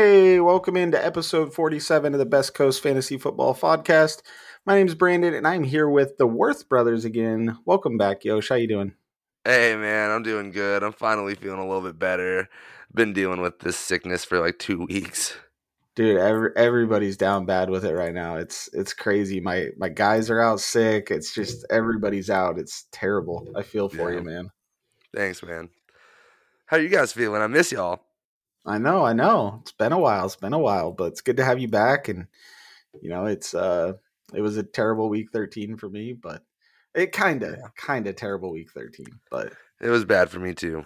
Hey, welcome into episode 47 of the Best Coast Fantasy Football Podcast. My name is Brandon, and I'm here with the Worth brothers again. Welcome back, Yosh. How you doing? Hey man, I'm doing good. I'm finally feeling a little bit better. Been dealing with this sickness for like two weeks. Dude, every, everybody's down bad with it right now. It's it's crazy. My my guys are out sick. It's just everybody's out. It's terrible. I feel for Yeah. you, man. Thanks, man. How are you guys feeling? I miss y'all. I know, I know. It's been a while. It's been a while, but it's good to have you back. And you know, it's uh, it was a terrible week thirteen for me, but it kind of, kind of terrible week thirteen. But It was bad for me too.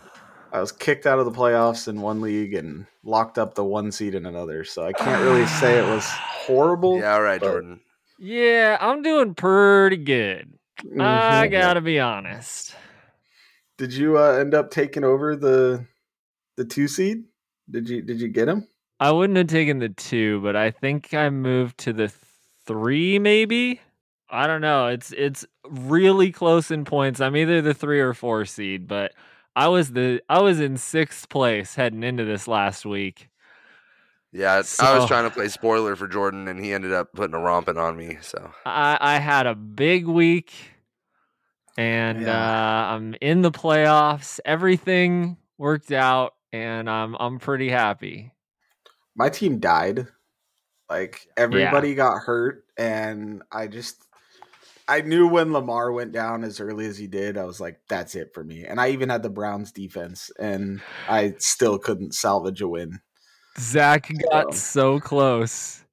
I was kicked out of the playoffs in one league and locked up the one seed in another. So I can't really say it was horrible. Yeah, all right, but- Jordan. Yeah, I'm doing pretty good. I Mhm. gotta be honest. Did you uh, end up taking over the the two seed? Did you did you get him? I wouldn't have taken the two, but I think I moved to the three, maybe. I don't know. It's it's really close in points. I'm either the three or four seed, but I was the I was in sixth place heading into this last week. Yeah, I was trying to play spoiler for Jordan, and he ended up putting a romping on me. So I, I had a big week, and Yeah. uh, I'm in the playoffs. Everything worked out, and I'm I'm pretty happy. My team died. Like everybody got hurt, and I just I knew when Lamar went down as early as he did, I was like, that's it for me. And I even had the Browns defense, and I still couldn't salvage a win. Zach got Oh. so close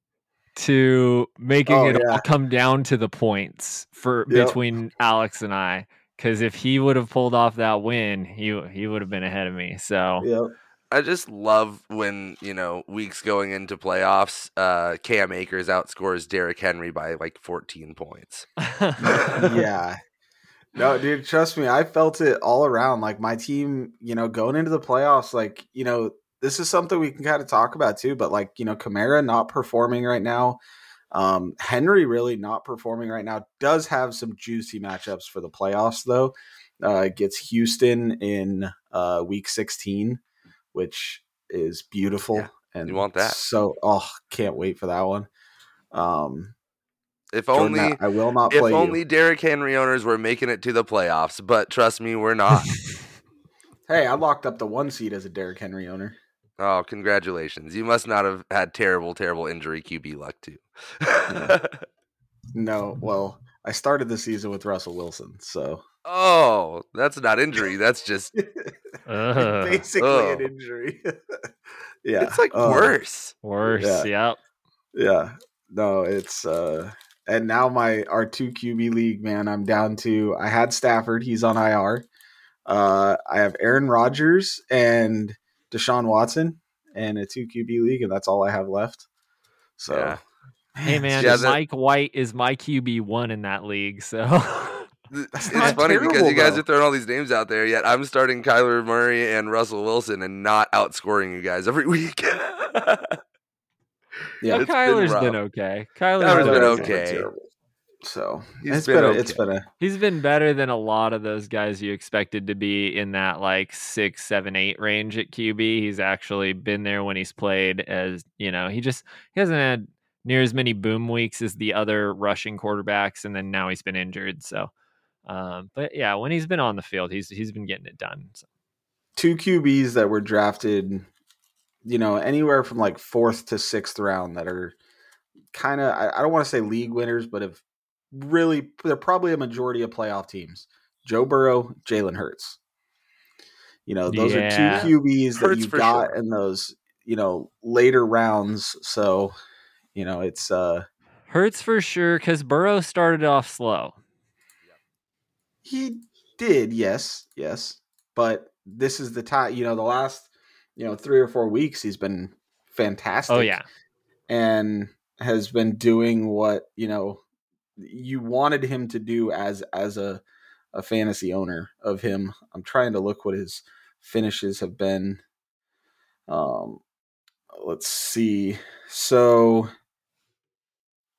to making Oh, it yeah. all come down to the points for Yep. between Alex and I. Because if he would have pulled off that win, he he would have been ahead of me. So Yep. I just love when you know weeks going into playoffs. Uh, Cam Akers outscores Derrick Henry by like 14 points. yeah. No, dude, trust me, I felt it all around. Like my team, you know, going into the playoffs, like, you know, this is something we can kind of talk about too, but like, you know, Kamara not performing right now. Um, Henry really not performing right now. Does have some juicy matchups for the playoffs though. Uh gets Houston in uh week 16, which is beautiful. Yeah, and you want that. So oh can't wait for that one. Um If only I will not if you. only Derrick Henry owners were making it to the playoffs, but trust me, we're not. Hey, I locked up the one seed as a Derrick Henry owner. Oh, congratulations! You must not have had terrible, terrible injury QB luck too. No, well, I started the season with Russell Wilson, so oh, that's not injury. That's just Ugh, basically Oh. an injury. yeah, it's like uh, worse. worse. Yeah. Yep. Yeah, no, it's uh, and now my our two QB league, man, I'm down to. I had Stafford, he's on IR. Uh, I have Aaron Rodgers and Deshaun Watson, and a two QB league, and that's all I have left. So, Yeah. Hey man, Yeah, that- Mike White is my QB one in that league. So Th- It's not funny because you guys though. are throwing all these names out there, yet I'm starting Kyler Murray and Russell Wilson and not outscoring you guys every week. yeah, Well, it's been Kyler's been, okay. Kyler's Kyler's been, been Kyler's okay. Okay. terrible. So He's it's been been, a, it's okay. been a He's been better than a lot of those guys you expected to be in that like six, seven, eight range at QB. He's actually been there when he's played as you know, he just he hasn't had near as many boom weeks as the other rushing quarterbacks, and then now he's been injured. So um, but yeah, when he's been on the field, he's he's been getting it done. So. two QBs that were drafted, you know, anywhere from like fourth to sixth round that are kind of, I, I don't want to say league winners, but have really, they're probably a majority of playoff teams. Joe Burrow, Jalen Hurts. You know, those Yeah. are two QBs that Hurts you got sure. in those, you know, later rounds. So, you know, it's, uh, Hurts for sure because Burrow started off slow. He did, yes, yes. But this is the time, you know, the last, you know, three or four weeks, he's been fantastic. Oh yeah, and has been doing what you know you wanted him to do as as a a fantasy owner of him. I'm trying to look what his finishes have been. Um, let's see. So,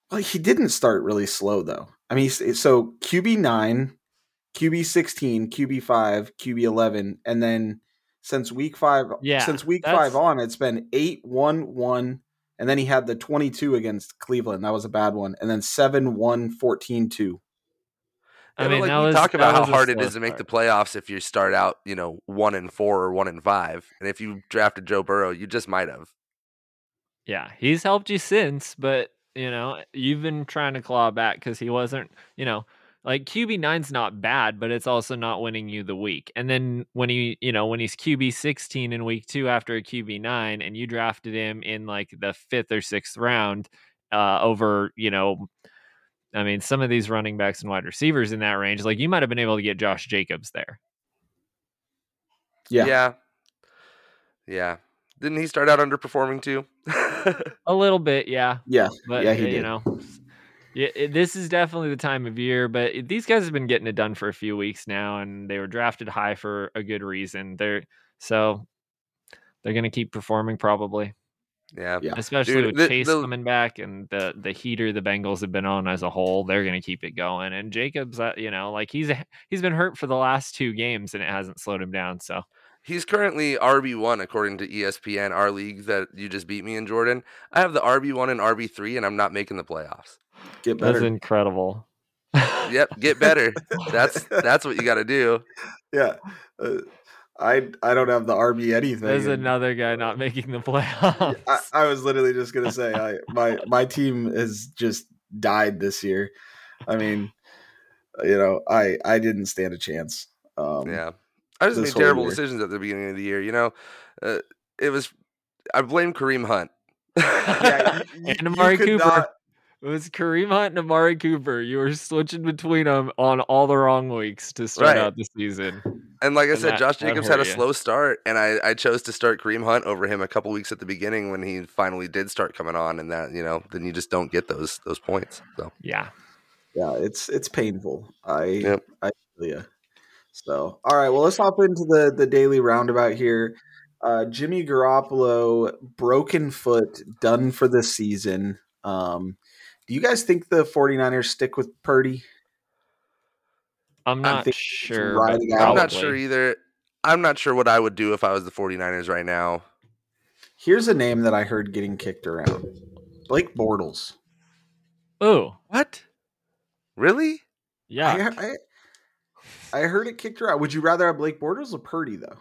well, he didn't start really slow though. I mean, so QB nine, QB sixteen, QB five, QB eleven, and then since week five. Yeah, since week five on, it's been eight one one, and then he had the twenty two against Cleveland. That was a bad one, and then seven one 14 2. I mean, like that we was, talk about how hard it is slow to make the playoffs if you start out, you know, one and four or one and five. And if you drafted Joe Burrow, you just might have. Yeah, he's helped you since, but you know you've been trying to claw back because he wasn't. You know, like QB nine's not bad, but it's also not winning you the week. And then when he, you know, when he's QB sixteen in week two after a QB nine, and you drafted him in like the fifth or sixth round, uh, over you know. I mean, some of these running backs and wide receivers in that range, like you might have been able to get Josh Jacobs there. Yeah. Yeah. Yeah. Didn't he start out underperforming too? A little bit, yeah. Yeah. But Yeah, he uh, you did. know, yeah, it, this is definitely the time of year. But it- these guys have been getting it done for a few weeks now, and they were drafted high for a good reason. They're so they're going to keep performing probably, yeah. Yeah. especially Dude, with the- Chase the- coming back and the the heater the Bengals have been on as a whole. They're going to keep it going. And Jacobs, uh, you know, like he's he's been hurt for the last two games, and it hasn't slowed him down. So He's currently RB one according to ESPN, our league that you just beat me in Jordan. I have the RB one and RB three, and I'm not making the playoffs. Get better. that's incredible. Yep, get better. that's that's what you got to do. yeah. Uh, I I don't have the RB anything. There's another guy not making the playoffs. I, I was literally just gonna say I my my team has just died this year. I mean, you know, I I didn't stand a chance. Um, Yeah, I just made terrible year. decisions at the beginning of the year. You know, uh, it was I blame Kareem Hunt. yeah, you- you- And Amari Cooper. not- It was Kareem Hunt and Amari Cooper. You were switching between them on all the wrong weeks to start Right. out the season. And like I And said, that- Josh Jacobs had a ya. slow start, and I, I chose to start Kareem Hunt over him a couple weeks at the beginning when he finally did start coming on, and that you know then you just don't get those those points. So Yeah. yeah, it's it's painful. I Yep. I feel ya. So all right, well let's hop into the the daily roundabout here. Uh, Jimmy Garoppolo, broken foot, done for the season. Um, do you guys think the 49ers stick with Purdy? I'm not thinking sure. riding but out. I'm not sure either. I'm not sure what I would do if I was the 49ers right now. Here's a name that I heard getting kicked around. Blake Bortles. Oh, What? Really? yeah. I, I, I heard it kicked her out. Would you rather have Blake Bortles or Purdy though?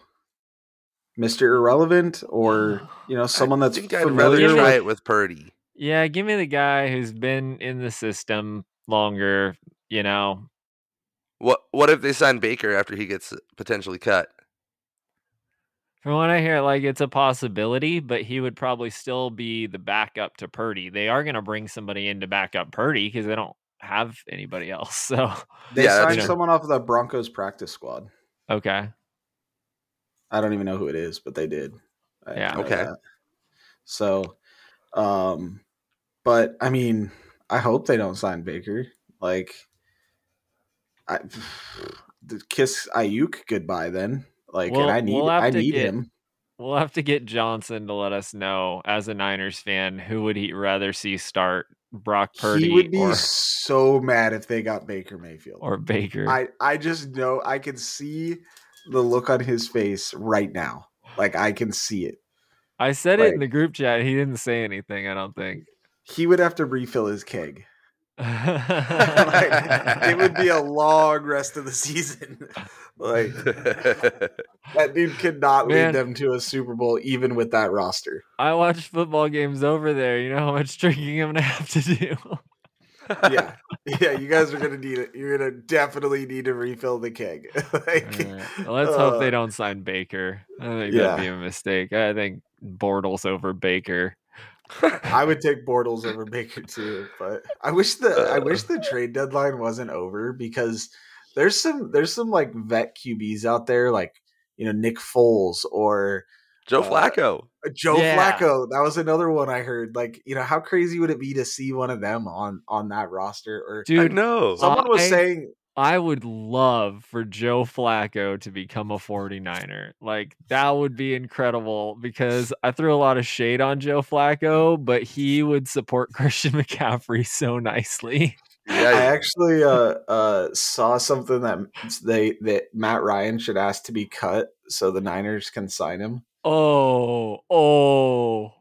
Mr. Irrelevant or you know someone that's I think I'd rather familiar Give me- try with it with Purdy. Yeah, give me the guy who's been in the system longer, you know. What What if they sign Baker after he gets potentially cut? From what I hear, like it's a possibility, but he would probably still be the backup to Purdy. They are going to bring somebody in to back up Purdy because they don't have anybody else. So, they Yeah, that's signed true. someone off of the Broncos practice squad. okay. I don't even know who it is, but they did. I Yeah. Okay. that. So, um, but I mean, I hope they don't sign Baker. Like, I the kiss Aiyuk goodbye then. Like, Well, and I need we'll I need get- him. We'll have to get Johnson to let us know as a Niners fan who would he rather see start Brock Purdy he would be or, so mad if they got Baker Mayfield. or Baker. I I just know I can see the look on his face right now. Like I can see it. I said it in the group chat. He didn't say anything, I don't think. He would have to refill his keg. like, like, it would be a long rest of the season. like that dude could not Man. lead them to a Super Bowl even with that roster. I watch football games over there. You know how much drinking I'm gonna have to do. Yeah. Yeah, you guys are gonna need it. You're gonna definitely need to refill the keg. like. Well, let's hope they uh, don't sign Baker. I think Yeah. that'd be a mistake. I think Bortles over Baker. I would take Bortles over Baker too, but I wish the I wish the trade deadline wasn't over because there's some there's some like vet QBs out there like you know Nick Foles or Joe Uh, Flacco. Joe Yeah. Flacco. That was another one I heard. Like you know how crazy would it be to see one of them on on that roster? Or I Dude, know. someone was I- saying I would love for Joe Flacco to become a 49er. Like that would be incredible because I threw a lot of shade on Joe Flacco, but he would support Christian McCaffrey so nicely. I actually uh, uh, saw something that they that Matt Ryan should ask to be cut so the Niners can sign him Oh, oh,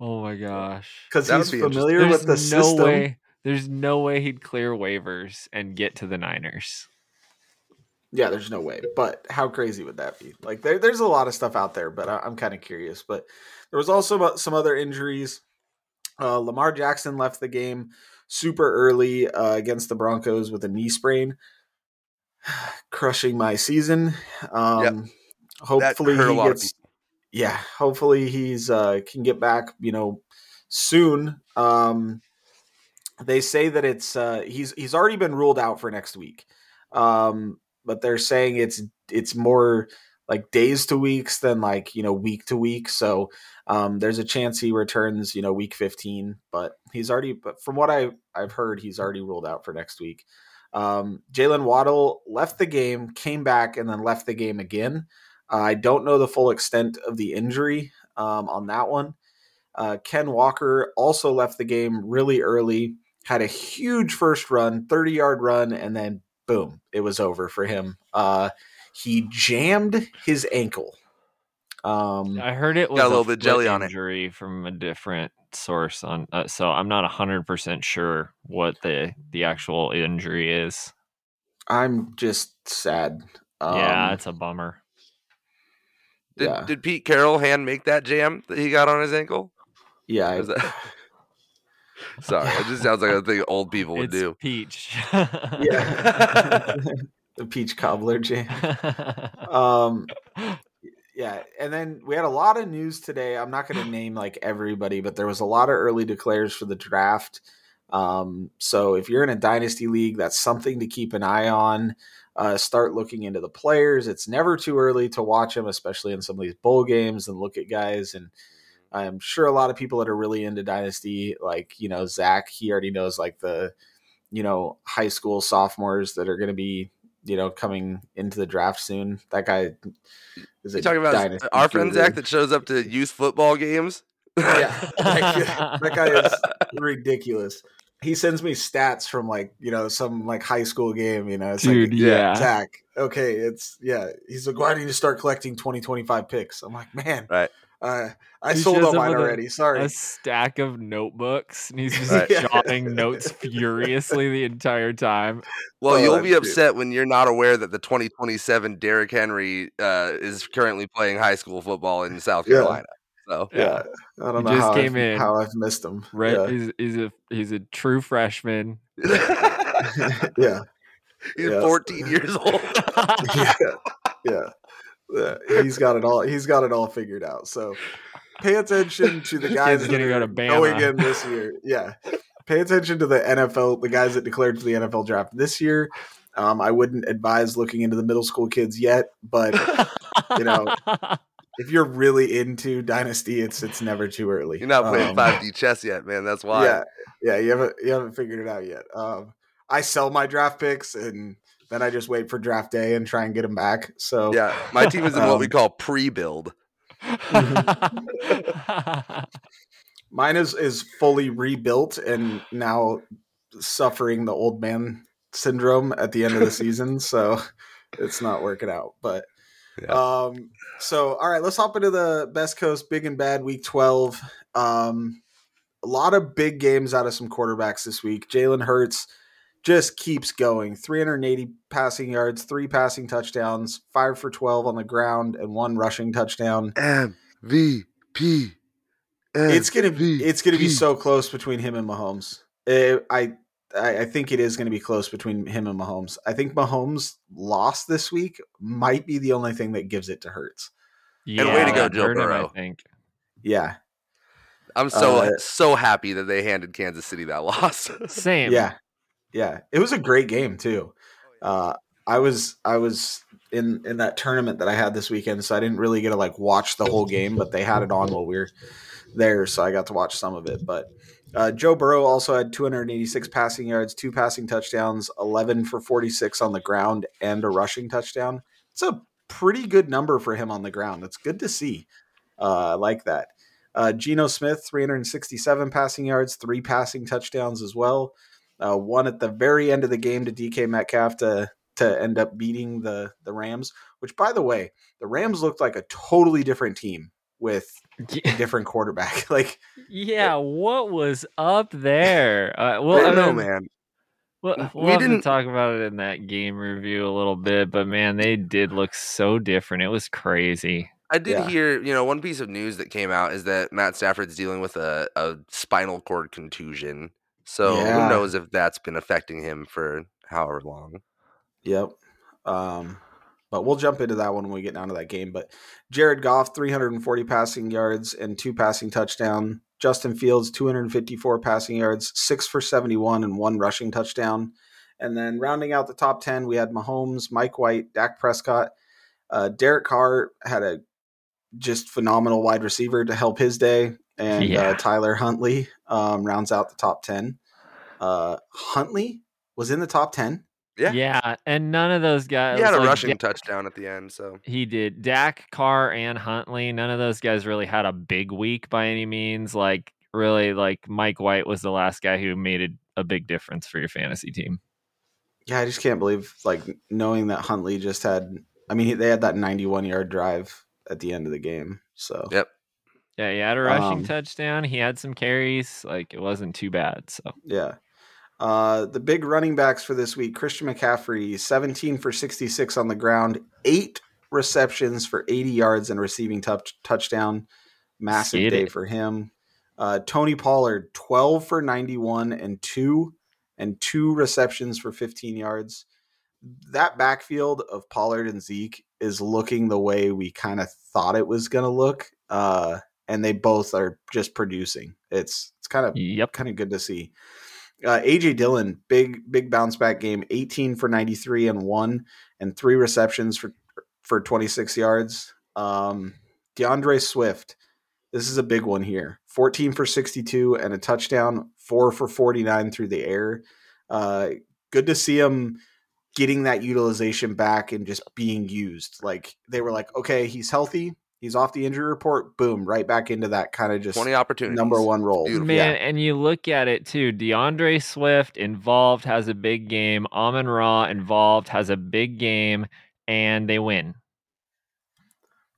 oh my gosh! because he's be familiar with the no system. way. There's no way he'd clear waivers and get to the Niners. Yeah, there's no way. But how crazy would that be? Like, there, there's a lot of stuff out there, but I, I'm kind of curious. But there was also about some other injuries. Uh, Lamar Jackson left the game super early uh, against the Broncos with a knee sprain, crushing my season. Um, Hopefully he gets. Yeah, hopefully he's uh, can get back. You know, soon. Um, they say that it's uh, he's he's already been ruled out for next week, um, but they're saying it's it's more like days to weeks than like you know week to week. So um, there's a chance he returns you know week 15, but he's already. But from what I I've heard, he's already ruled out for next week. Um, Jaylen Waddle left the game, came back, and then left the game again. Uh, I don't know the full extent of the injury um, on that one. Uh, Ken Walker also left the game really early, had a huge first run, 30 yard run, and then boom, it was over for him. Uh, he jammed his ankle. Um, I heard it was Got a little foot bit jelly on it. injury from a different source on, uh, so I'm not hundred percent sure what the the actual injury is. I'm just sad. Um, yeah, it's a bummer. Did, yeah. did Pete Carroll hand make that jam that he got on his ankle? yeah. I- that- Sorry, it just sounds like a thing old people would It's do. peach. yeah. The peach cobbler jam. Um, yeah, and then we had a lot of news today. I'm not going to name like everybody, but there was a lot of early declares for the draft. Um, so if you're in a dynasty league, that's something to keep an eye on. Uh, start looking into the players. It's never too early to watch them, especially in some of these bowl games and look at guys. And I'm sure a lot of people that are really into dynasty, like you know Zach, he already knows like the you know high school sophomores that are going to be you know coming into the draft soon. That guy is a You talking about our friend guru. Zach that shows up to youth football games? Yeah, that, that guy is ridiculous. He sends me stats from like you know some like high school game. You know, it's Dude, like yeah. Zach. Okay, it's yeah. He's like, why didn't you start collecting 2025 picks? I'm like, man, Right. Uh, I He sold shows on up mine with a- already. Sorry. a stack of notebooks and he's just Right. jotting notes furiously the entire time. Well, Oh, you'll be dude. upset when you're not aware that the 2027 Derrick Henry uh, is currently playing high school football in South Yeah. Carolina. So yeah, I don't He know just how, came I've, in. how I've missed him. Right? Yeah, He's, he's a he's a true freshman. yeah, he's Yeah. 14 years old. yeah, yeah. Yeah, He's got it all. He's got it all figured out. So pay attention to the guys Kid's that gonna go are to going in this year. Yeah, pay attention to the NFL, the guys that declared for the NFL draft this year. Um, I wouldn't advise looking into the middle school kids yet, but you know, if you're really into Dynasty, it's it's never too early. You're not playing Um, 5D chess yet, man. That's why. Yeah, yeah, you haven't you haven't figured it out yet. Um, I sell my draft picks and then I just wait for draft day and try and get them back. So Yeah, my team is in what we Um, call pre-build. mine is is fully rebuilt and now suffering the old man syndrome at the end of the season. So it's not working out. But um, so all right, let's hop into the best coast big and bad week twelve. Um, a lot of big games out of some quarterbacks this week. Jalen Hurts just keeps going 380 passing yards, three passing touchdowns, five for 12 on the ground, and one rushing touchdown. MVP. It's gonna be it's gonna be so close between him and Mahomes. Eh, I I I think it is gonna be close between him and Mahomes. I think Mahomes lost this week might be the only thing that gives it to Hurts. yeah, way to go, Joe hurt him, Burrow. I think. Yeah, I'm so Uh, so happy that they handed Kansas City that loss. Same. yeah, yeah. It was a great game too. Uh, I was I was in in that tournament that I had this weekend, so I didn't really get to like watch the whole game, but they had it on while we were there, so I got to watch some of it. But uh, Joe Burrow also had 286 passing yards, two passing touchdowns, 11 for 46 on the ground, and a rushing touchdown. It's a pretty good number for him on the ground. It's good to see. Uh, I like that. Uh, Geno Smith, 367 passing yards, three passing touchdowns as well. Uh, one at the very end of the game to DK Metcalf to to end up beating the the Rams. Which, by the way, the Rams looked like a totally different team with a different quarterback. like, yeah, what was up there? Uh, I well, don't I know, mean, man. We'll, We we'll have didn't- talk about it in that game review a little bit, but man, they did look so different. It was crazy. I did Yeah. hear, you know, one piece of news that came out is that Matt Stafford's dealing with a, a spinal cord contusion. So Yeah. who knows if that's been affecting him for however long. Yep. Um, but we'll jump into that one when we get down to that game. But Jared Goff, 340 passing yards and two passing touchdown. Justin Fields, 254 passing yards, six for 71 and one rushing touchdown. And then rounding out the top 10, we had Mahomes, Mike White, Dak Prescott. Uh, Derek Carr had a just phenomenal wide receiver to help his day. And Yeah. uh, Tyler Huntley um, rounds out the top 10. Uh, Huntley was in the top 10. Yeah. Yeah, and none of those guys. He had a like, rushing Dak- touchdown at the end, so He did. Dak, Carr, and Huntley. None of those guys really had a big week by any means. Like really, like Mike White was the last guy who made a, a big difference for your fantasy team. Yeah, I just can't believe like knowing that Huntley just had. I mean, they had that 91 yard drive at the end of the game. So Yep. Yeah, he had a rushing Um, touchdown. He had some carries. Like it wasn't too bad. So yeah. Uh, the big running backs for this week: Christian McCaffrey, 17 for 66 on the ground, eight receptions for 80 yards and receiving touch touchdown. Massive Get day it. for him. Uh, Tony Pollard, 12 for 91 and two and two receptions for 15 yards. That backfield of Pollard and Zeke is looking the way we kind of thought it was going to look. Uh, and they both are just producing. It's it's kind of yep. kind of good to see. Uh, AJ Dillon, big big bounce back game, 18 for 93 and one, and three receptions for for 26 yards. Um, DeAndre Swift, this is a big one here, 14 for 62 and a touchdown, four for 49 through the air. Uh, good to see him getting that utilization back and just being used. Like they were like, okay, he's healthy, he's off the injury report, boom, right back into that kind of just 20 opportunities. number one role. Beautiful. Man, Yeah. and you look at it too. DeAndre Swift involved has a big game. Amon Ra involved has a big game, and they win.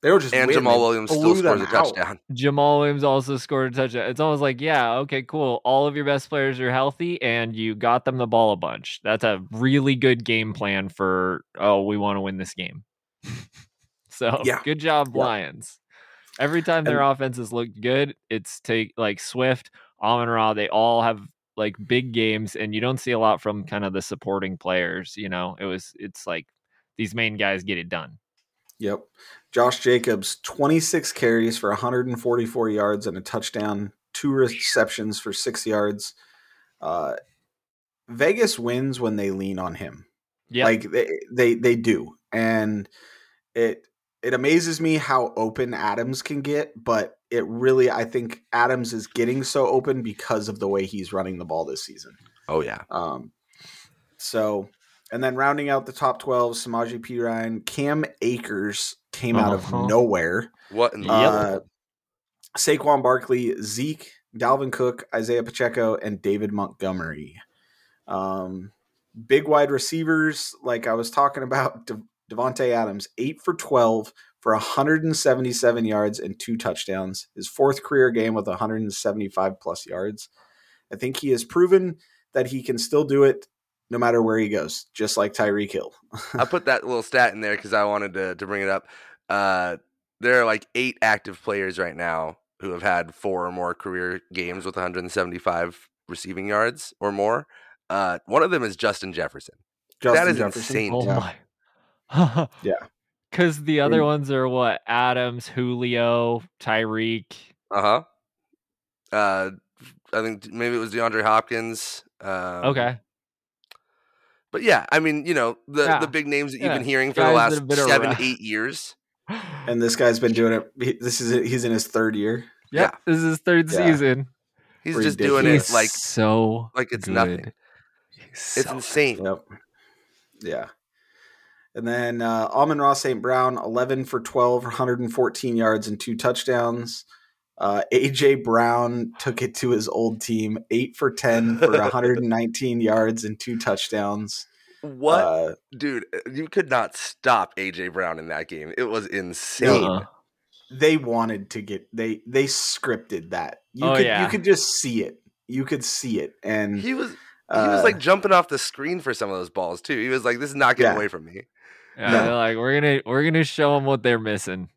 They were just And winning. Jamal Williams still scores a touchdown. Jamal Williams also scored a touchdown. It's almost like, yeah, okay, cool. All of your best players are healthy, and you got them the ball a bunch. That's a really good game plan for. Oh, we want to win this game. so Yeah. good job, Yeah. Lions. Every time their offenses look good, it's take like Swift, Amon Ra. They all have like big games, and you don't see a lot from kind of the supporting players. You know, it was it's like these main guys get it done. Yep. Josh Jacobs, 26 carries for 144 yards and a touchdown, two receptions for six yards. Uh, Vegas wins when they lean on him. Yeah, Like they, they they do. And it it amazes me how open Adams can get, but it really I think Adams is getting so open because of the way he's running the ball this season. Oh yeah. Um, so, and then rounding out the top 12, Samaje Perine, Cam Akers came out Uh-huh. of nowhere. What in the Yep. Uh, Saquon Barkley, Zeke, Dalvin Cook, Isaiah Pacheco, and David Montgomery. Um, big wide receivers, like I was talking about, De- Davante Adams, 8 for 12 for 177 yards and two touchdowns. His fourth career game with 175 plus yards. I think he has proven that he can still do it no matter where he goes, just like Tyreek Hill. I put that little stat in there because I wanted to to bring it up. Uh, there are like eight active players right now who have had four or more career games with 175 receiving yards or more. Uh, one of them is Justin Jefferson. Justin is Jefferson. insane. Oh my. Yeah. Because the other And- ones are what? Adams, Julio, Tyreek. Uh-huh. Uh I think maybe it was DeAndre Hopkins. Um, Okay. But yeah, I mean, you know, the Yeah. the big names that you've Yeah. been hearing for Guys the last seven, around. eight years. And this guy's been doing it. he- This is he's in his third year. Yep, Yeah. This is his third Yeah. season. He's just doing Ridiculous. it like so like it's good. nothing. He's It's so insane. Yep. Yeah. And then uh, Amon Ra St. Brown, 11 for 12, 114 yards and two touchdowns. Uh, AJ Brown took it to his old team, eight for ten for 119 yards and two touchdowns. What, Uh, dude? uh, You could not stop AJ Brown in that game. It was insane. Uh-uh. they wanted to get they they scripted that. You Oh, could yeah. you could just see it. You could see it, and He was he uh, was like jumping off the screen for some of those balls too. He was like, "This is not getting Yeah. away from me Yeah, No. they're like we're gonna we're gonna show them what they're missing.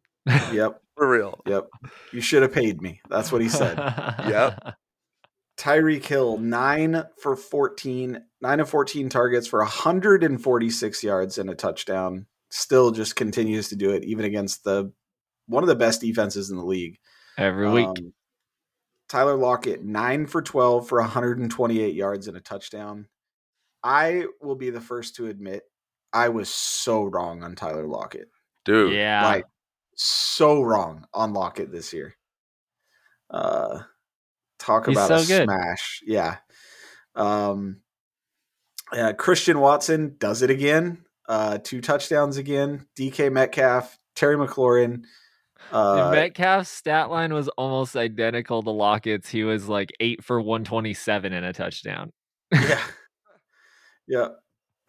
yep, for real." yep. You should have paid me. That's what he said. Yep. Tyreek Hill, nine for 14, nine of 14 targets for 146 yards and a touchdown. Still just continues to do it, even against the one of the best defenses in the league. Every week. Um, Tyler Lockett, nine for 12 for 128 yards and a touchdown. I will be the first to admit I was so wrong on Tyler Lockett. Dude, yeah. Like, so wrong on Lockett this year. Uh, talk He's about a good. smash. Yeah. Um, yeah, Christian Watson does it again. Uh, two touchdowns again. DK Metcalf, Terry McLaurin. Uh, Metcalf's stat line was almost identical to Lockett's. He was like eight for 127 and a touchdown. yeah. Yeah.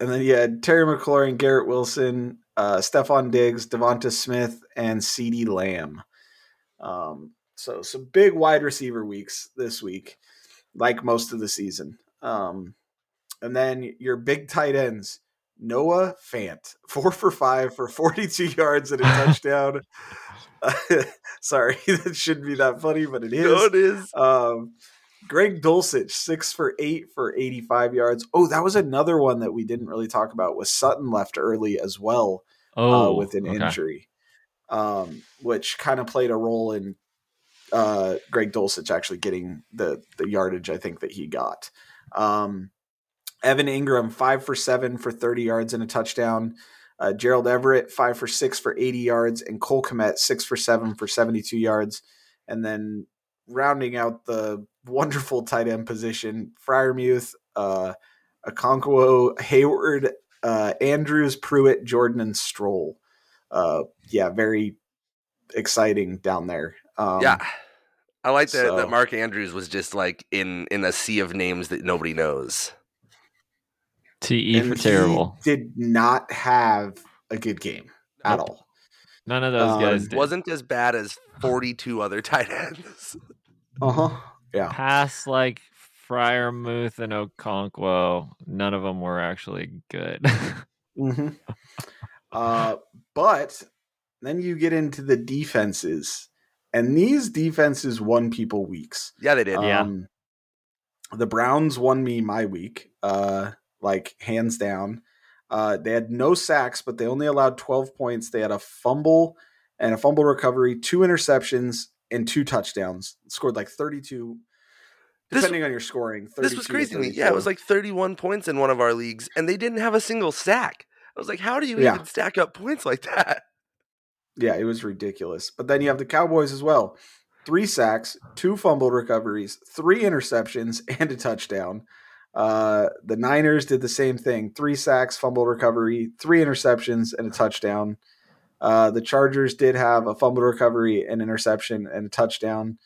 And then you had Terry McLaurin, Garrett Wilson, uh, Stefon Diggs, DeVonta Smith, and CeeDee Lamb. Um, so some big wide receiver weeks this week, like most of the season. Um, and then your big tight ends, Noah Fant, four for five for 42 yards and a touchdown. Sorry, that shouldn't be that funny, but it is. No, it is. Um, Greg Dulcich, six for eight for 85 yards. Oh, that was another one that we didn't really talk about. Was Sutton left early as well Oh, uh, with an okay. injury, um, which kind of played a role in uh, Greg Dulcich actually getting the the yardage I think that he got. Um, Evan Engram, five for seven for 30 yards and a touchdown. Uh, Gerald Everett, five for six for 80 yards, and Cole Kmet, six for seven for 72 yards. And then rounding out the wonderful tight end position, Freiermuth, uh, Okonkwo, Hayward, uh, Andrews, Pruitt, Jordan, and Stroll. Uh, yeah, very exciting down there. Um, yeah. I like that, so- that Mark Andrews was just like in in a sea of names that nobody knows. TE and for he terrible. did not have a good game at all. None of those um, guys did. Wasn't as bad as 42 other tight ends. Uh huh. Yeah. Past like Freiermuth and Okonkwo, none of them were actually good. hmm uh, but then you get into the defenses, and these defenses won people weeks. Yeah, they did. Yeah. Um, the Browns won me my week, uh, like hands down. Uh, they had no sacks, but they only allowed 12 points. They had a fumble and a fumble recovery, two interceptions, and two touchdowns. Scored like 32, This- depending on your scoring. This was 32 crazy to me. Yeah, it was like 31 points in one of our leagues, and they didn't have a single sack. I was like, how do you Yeah. even stack up points like that? Yeah, it was ridiculous. But then you have the Cowboys as well. Three sacks, two fumble recoveries, three interceptions, and a touchdown. Uh, the Niners did the same thing: three sacks, fumble recovery, three interceptions, and a touchdown. Uh, the Chargers did have a fumble recovery, an interception, and a touchdown.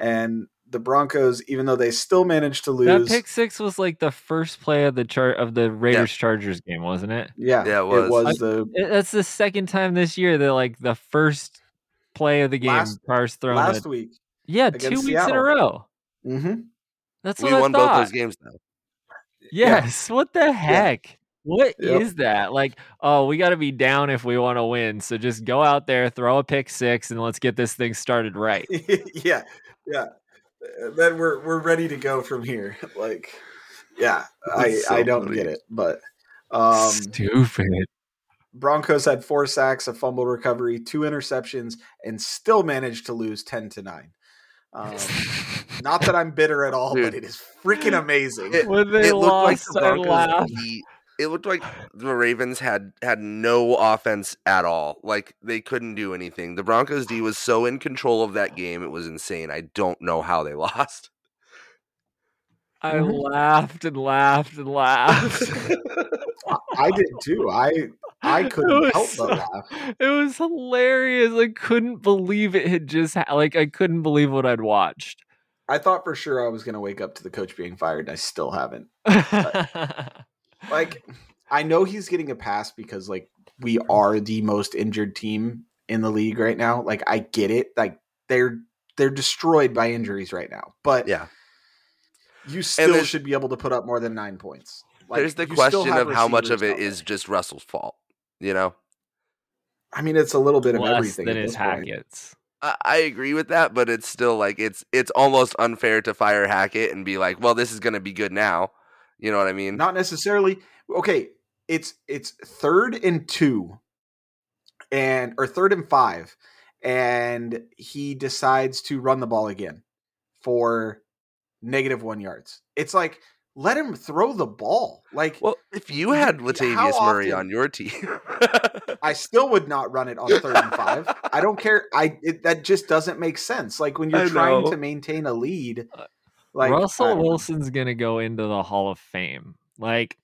And the Broncos, even though they still managed to lose, that lose, pick six was like the first play of the chart of the Raiders Chargers game, wasn't it? yeah, Yeah, it was. it was I- the It- That's the second time this year that like the first play of the game, Last- Carr's thrown. last a- week. yeah, two against weeks in a Seattle. row. hmm That's we what won I both thought. those games though. Yes. What the heck? What is Yep. that? Like, oh, we got to be down if we want to win. So just go out there, throw a pick six, and let's get this thing started right. yeah, yeah. Uh, Then we're we're ready to go from here. Like, yeah, I so I don't funny. get it, but um, Stupid. Broncos had four sacks, a fumble recovery, two interceptions, and still managed to lose ten to nine. Um, not that I'm bitter at all, but it is freaking amazing. It- when they it looked like the Broncos. laughed. The- it looked like the Ravens had had no offense at all. Like they couldn't do anything. The Broncos D was so in control of that game. It was insane. I don't know how they lost. I Mhm. laughed and laughed and laughed. I did too. I I couldn't was help but laugh. It was hilarious. I couldn't believe it had just ha- like I couldn't believe what I'd watched. I thought for sure I was going to wake up to the coach being fired, and I still haven't. Like, I know he's getting a pass because like we are the most injured team in the league right now. Like, I get it. Like they're they're destroyed by injuries right now, but Yeah. you still should be able to put up more than nine points. Like, There's the question of how much of receivers it out is there. just Russell's fault. You know, I mean, it's a little bit of everything. than at his this point. Hackett's. I, I agree with that, but it's still like it's it's almost unfair to fire Hackett and be like, well, this is going to be good now. You know what I mean? Not necessarily. Okay, it's it's third and two, and or third and five, and he decides to run the ball again for negative one yards. It's like let him throw the ball. Like Well, if you had Latavius Murray on your team, I still would not run it on third and five. I don't care. I it, that just doesn't make sense. Like when you're I trying know. to maintain a lead. Uh, Like Russell don't. Wilson's gonna go into the Hall of Fame. Like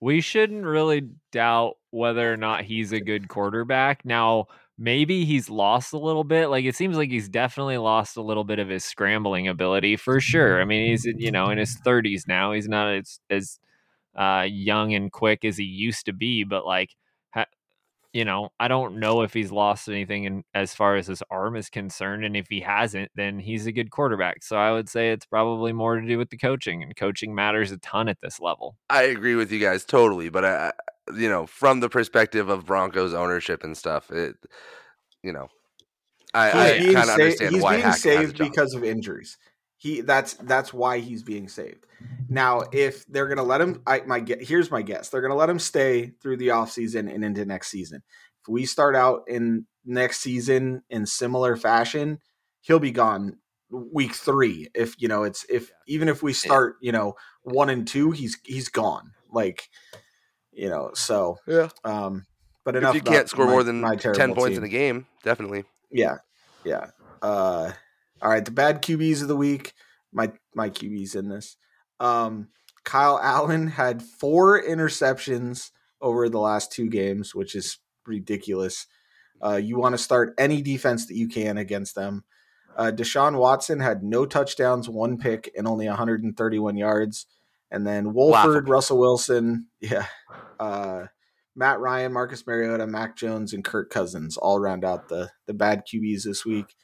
we shouldn't really doubt whether or not he's a good quarterback. Now, maybe he's lost a little bit. Like it seems like he's definitely lost a little bit of his scrambling ability for sure. I mean, he's you know in his 30s now. He's not as as uh, young and quick as he used to be, but like. Ha- you know, I don't know if he's lost anything in, as far as his arm is concerned. And if he hasn't, then he's a good quarterback. So I would say it's probably more to do with the coaching, and coaching matters a ton at this level. I agree with you guys totally. But I, I- you know, from the perspective of Broncos ownership and stuff, it, you know, I, I kind of sa- understand he's why being Hackett has a saved job. because of injuries. He that's that's why he's being saved. Now, if they're gonna let him, I my here's my guess: they're gonna let him stay through the offseason and into next season. If we start out in next season in similar fashion, he'll be gone week three. If you know, it's if even if we start, you know, one and two, he's he's gone. Like, you know, so Yeah. um, but enough. If you can't score my- more than ten points team. in a game, definitely. Yeah, yeah. Uh, all right, the bad QBs of the week. My my QBs in this. Um, Kyle Allen had four interceptions over the last two games, which is ridiculous. Uh, you want to start any defense that you can against them. Uh, Deshaun Watson had no touchdowns, one pick, and only 131 yards. And then Wolford. Russell Wilson, yeah, uh, Matt Ryan, Marcus Mariota, Mac Jones, and Kirk Cousins all round out the the bad QBs this week.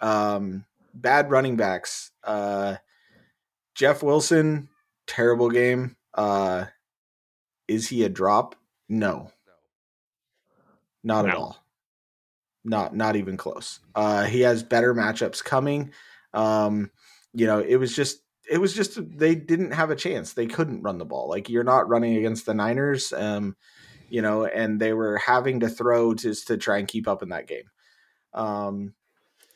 Um, bad running backs. Uh, Jeff Wilson, terrible game. Uh, is he a drop? No, not at all. Not not even close. Uh, he has better matchups coming. Um, you know, it was just it was just they didn't have a chance. They couldn't run the ball. Like you're not running against the Niners. Um, you know, and they were having to throw just to try and keep up in that game. Um,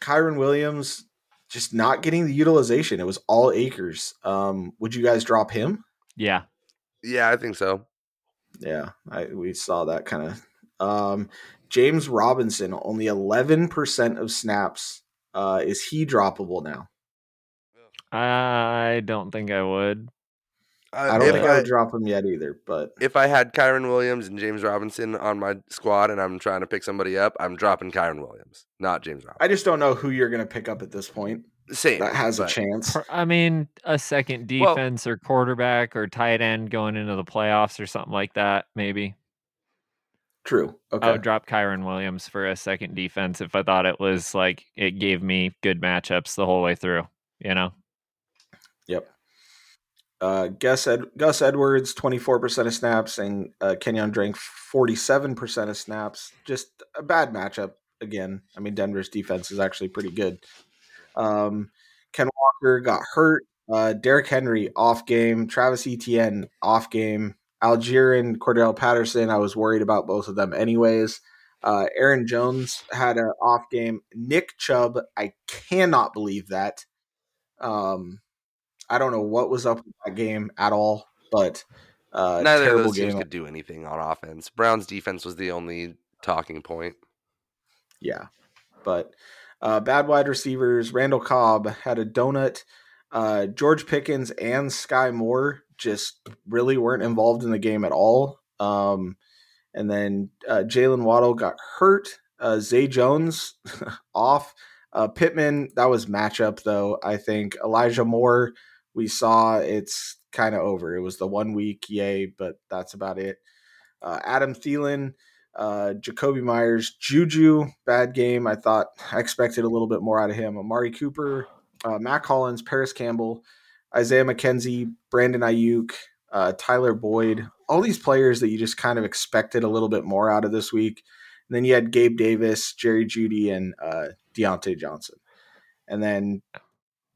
Kyren Williams just not getting the utilization. It was all Akers. Um, would you guys drop him? Yeah. Yeah, I think so. Yeah, I, we saw that kind of. Um, James Robinson, only 11% of snaps. Uh, is he droppable now? I don't think I would. I don't Uh, think I, I would drop him yet either, but if I had Kyren Williams and James Robinson on my squad and I'm trying to pick somebody up, I'm dropping Kyren Williams, not James Robinson. I just don't know who you're going to pick up at this point Same. that has a chance. I mean, a second Well- defense or quarterback or tight end going into the playoffs or something like that, maybe. True. Okay. I would drop Kyren Williams for a second defense if I thought it was like it gave me good matchups the whole way through. You know, Yep. Uh, Gus, Ed- Gus Edwards, 24% of snaps, and uh, Kenyan Drake, 47% of snaps. Just a bad matchup again. I mean, Denver's defense is actually pretty good. Um, Ken Walker got hurt. Uh, Derrick Henry, off game. Travis Etienne, off game. Allgeier and Cordarrelle Patterson, I was worried about both of them anyways. Uh, Aaron Jones had an off game. Nick Chubb, I cannot believe that. Um, I don't know what was up with that game at all, but uh, Neither of those teams could do anything on offense. Brown's defense was the only talking point. Yeah, but uh, bad wide receivers. Randall Cobb had a donut. Uh, George Pickens and Skyy Moore just really weren't involved in the game at all. Um, And then uh, Jaylen Waddle got hurt. Uh, Zay Jones off. Uh, Pittman, that was matchup though. I think Elijah Moore, we saw it's kind of over. It was the one week, yay, but that's about it. Uh, Adam Thielen, uh, Jakobi Meyers, Juju, bad game. I thought I expected a little bit more out of him. Amari Cooper, uh, Matt Collins, Parris Campbell, Isaiah McKenzie, Brandon Aiyuk, uh, Tyler Boyd, all these players that you just kind of expected a little bit more out of this week. And then you had Gabe Davis, Jerry Jeudy, and uh, Diontae Johnson. And then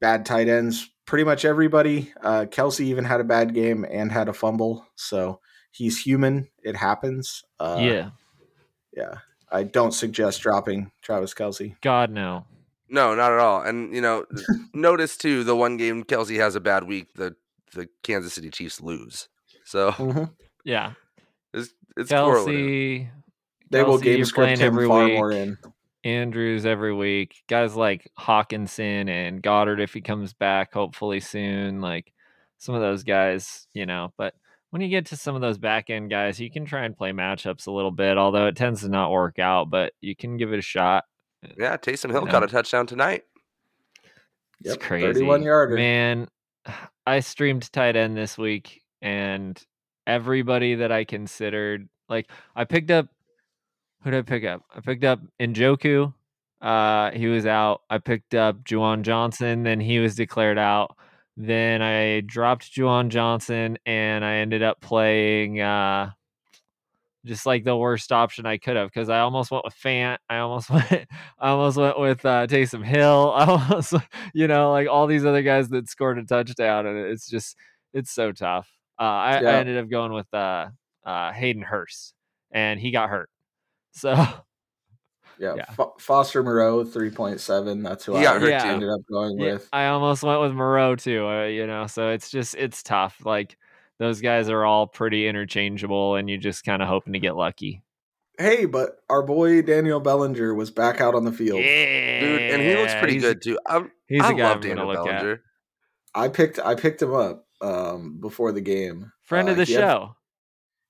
bad tight ends, pretty much everybody. Uh, Kelce even had a bad game and had a fumble. So he's human. It happens. Uh, yeah. Yeah. I don't suggest dropping Travis Kelce. God, no. No, not at all. And you know, notice too, the one game Kelce has a bad week, the the Kansas City Chiefs lose. So Mm-hmm. Yeah. it's it's. Kelce. They will game you're script him every far week. more in. Andrews every week. Guys like Hockenson and Goedert if he comes back, hopefully soon. Like some of those guys, you know. But when you get to some of those back end guys, you can try and play matchups a little bit, although it tends to not work out, but you can give it a shot. Yeah, Taysom Hill know. got a touchdown tonight. It's Yep, crazy. 31 yarder. Man, I streamed tight end this week and everybody that I considered like I picked up who did I pick up? I picked up Njoku. Uh he was out. I picked up Juwan Johnson, then he was declared out. Then I dropped Juwan Johnson and I ended up playing uh just like the worst option I could have because I almost went with Fant. I almost went I almost went with uh, Taysom Hill. I almost, you know, like all these other guys that scored a touchdown, and it's just it's so tough. Uh, I, I ended up going with uh, uh, Hayden Hurst, and he got hurt. So Yeah, Yeah. Fo- Foster Moreau, three point seven. That's who He I Yeah. ended up going yeah, with. I almost went with Moreau too. Uh, you know, so it's just it's tough. Like those guys are all pretty interchangeable, and you're just kind of hoping to get lucky. Hey, but our boy Daniel Bellinger was back out on the field. Yeah, Dude, and he looks pretty he's- good too. I'm, He's I a guy love I'm Daniel look at. Bellinger. I picked I picked him up um, before the game. Friend Uh, of the he had- show.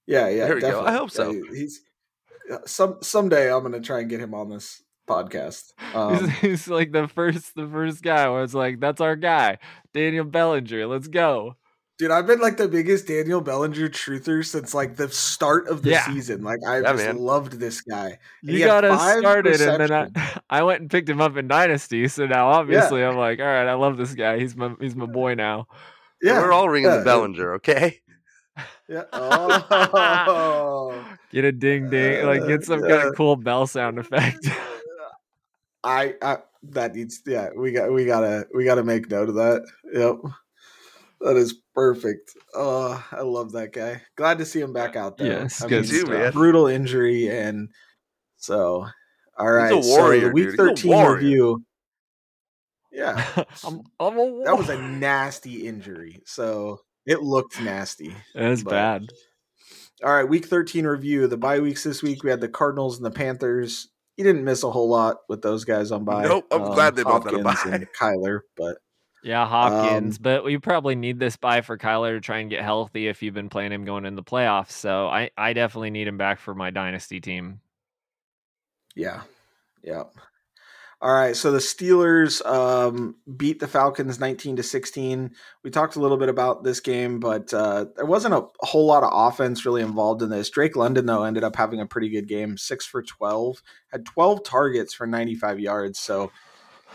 yeah, yeah. There we go. I hope so. Yeah, he's some someday I'm gonna try and get him on this podcast. He's, Um, he's like the first the first guy where it's like that's our guy daniel bellinger let's go dude, I've been like the biggest Daniel Bellinger truther since like the start of the Yeah. season. Like I Yeah, just man. loved this guy. And you got us five started and then I. I went and picked him up in dynasty so now obviously i'm like all right i love this guy he's my he's my boy now Yeah, We're all ringing yeah, the Bellinger, okay? Yeah. Oh. get a ding ding like get some kind of cool bell sound effect I, I that needs yeah we got we gotta we gotta make note of that yep that is perfect oh i love that guy glad to see him back out there Yes, I good mean, stuff. man. brutal injury and so all right a so the week dude. He's a 13 review yeah I'm, I'm a that was a nasty injury so it looked nasty that's but- bad all right, week 13 review. The bye weeks this week, we had the Cardinals and the Panthers. You didn't miss a whole lot with those guys on bye. Nope, I'm glad they both had a Hopkins bye. and Kyler, but Yeah, Hopkins, Um, but we probably need this buy for Kyler to try and get healthy if you've been playing him going in the playoffs. So I, I definitely need him back for my dynasty team. yeah, yeah. All right, so the Steelers um, beat the Falcons 19 to 16. We talked a little bit about this game, but uh, there wasn't a, whole lot of offense really involved in this. Drake London, though, ended up having a pretty good game, six for 12, had 12 targets for 95 yards. So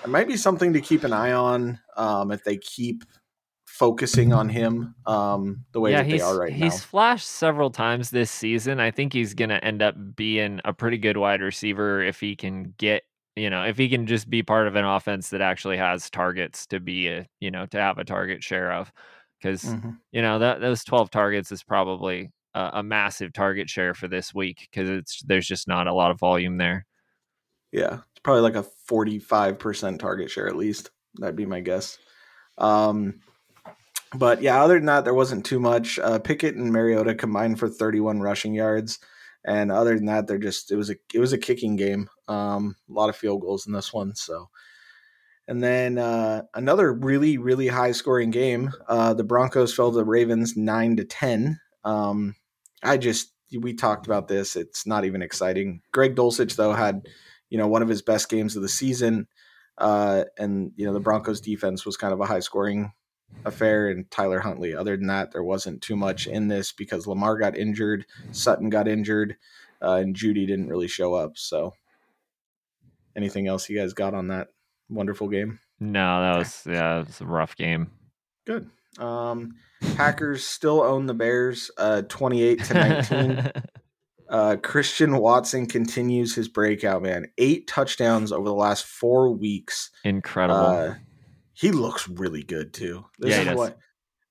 it might be something to keep an eye on um, if they keep focusing on him um, the way yeah, that they are right he's now. He's flashed several times this season. I think he's going to end up being a pretty good wide receiver if he can get, you know, if he can just be part of an offense that actually has targets to be a, you know, to have a target share of. Because Mhm. you know that those 12 targets is probably a, a massive target share for this week because it's there's just not a lot of volume there. Yeah, it's probably like a 45% target share at least. That'd be my guess. Um, but yeah, other than that, there wasn't too much. Uh, Pickett and Mariota combined for 31 rushing yards, and other than that, they're just it was a it was a kicking game. Um, a lot of field goals in this one. So, and then uh, another really really high scoring game. Uh, the Broncos fell to the Ravens nine to ten. Um, I just we talked about this. It's not even exciting. Greg Dulcich though had, you know, one of his best games of the season, uh, and you know the Broncos defense was kind of a high scoring affair. And Tyler Huntley. Other than that, there wasn't too much in this because Lamar got injured, Sutton got injured, uh, and Jeudy didn't really show up. So, anything else you guys got on that wonderful game? No, that was yeah, it was a rough game. Good. Um, Packers still own the Bears, uh, twenty-eight to nineteen. uh, Christian Watson continues his breakout. Man, eight touchdowns over the last four weeks. Incredible. Uh, he looks really good too. This Yeah, he is does. what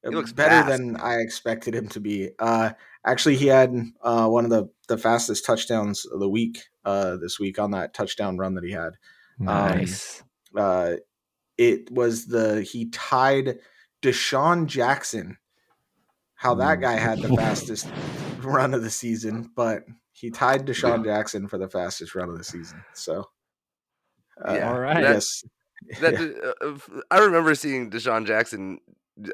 He looks better fast. than I expected him to be. Uh, actually, he had uh, one of the the fastest touchdowns of the week uh, this week on that touchdown run that he had. nice. Uh, it was the he tied DeSean Jackson. How that guy had the fastest run of the season, but he tied DeSean Jackson for the fastest run of the season. So, uh, Yeah, All I right. guess That yeah. uh, uh, remember seeing DeSean Jackson,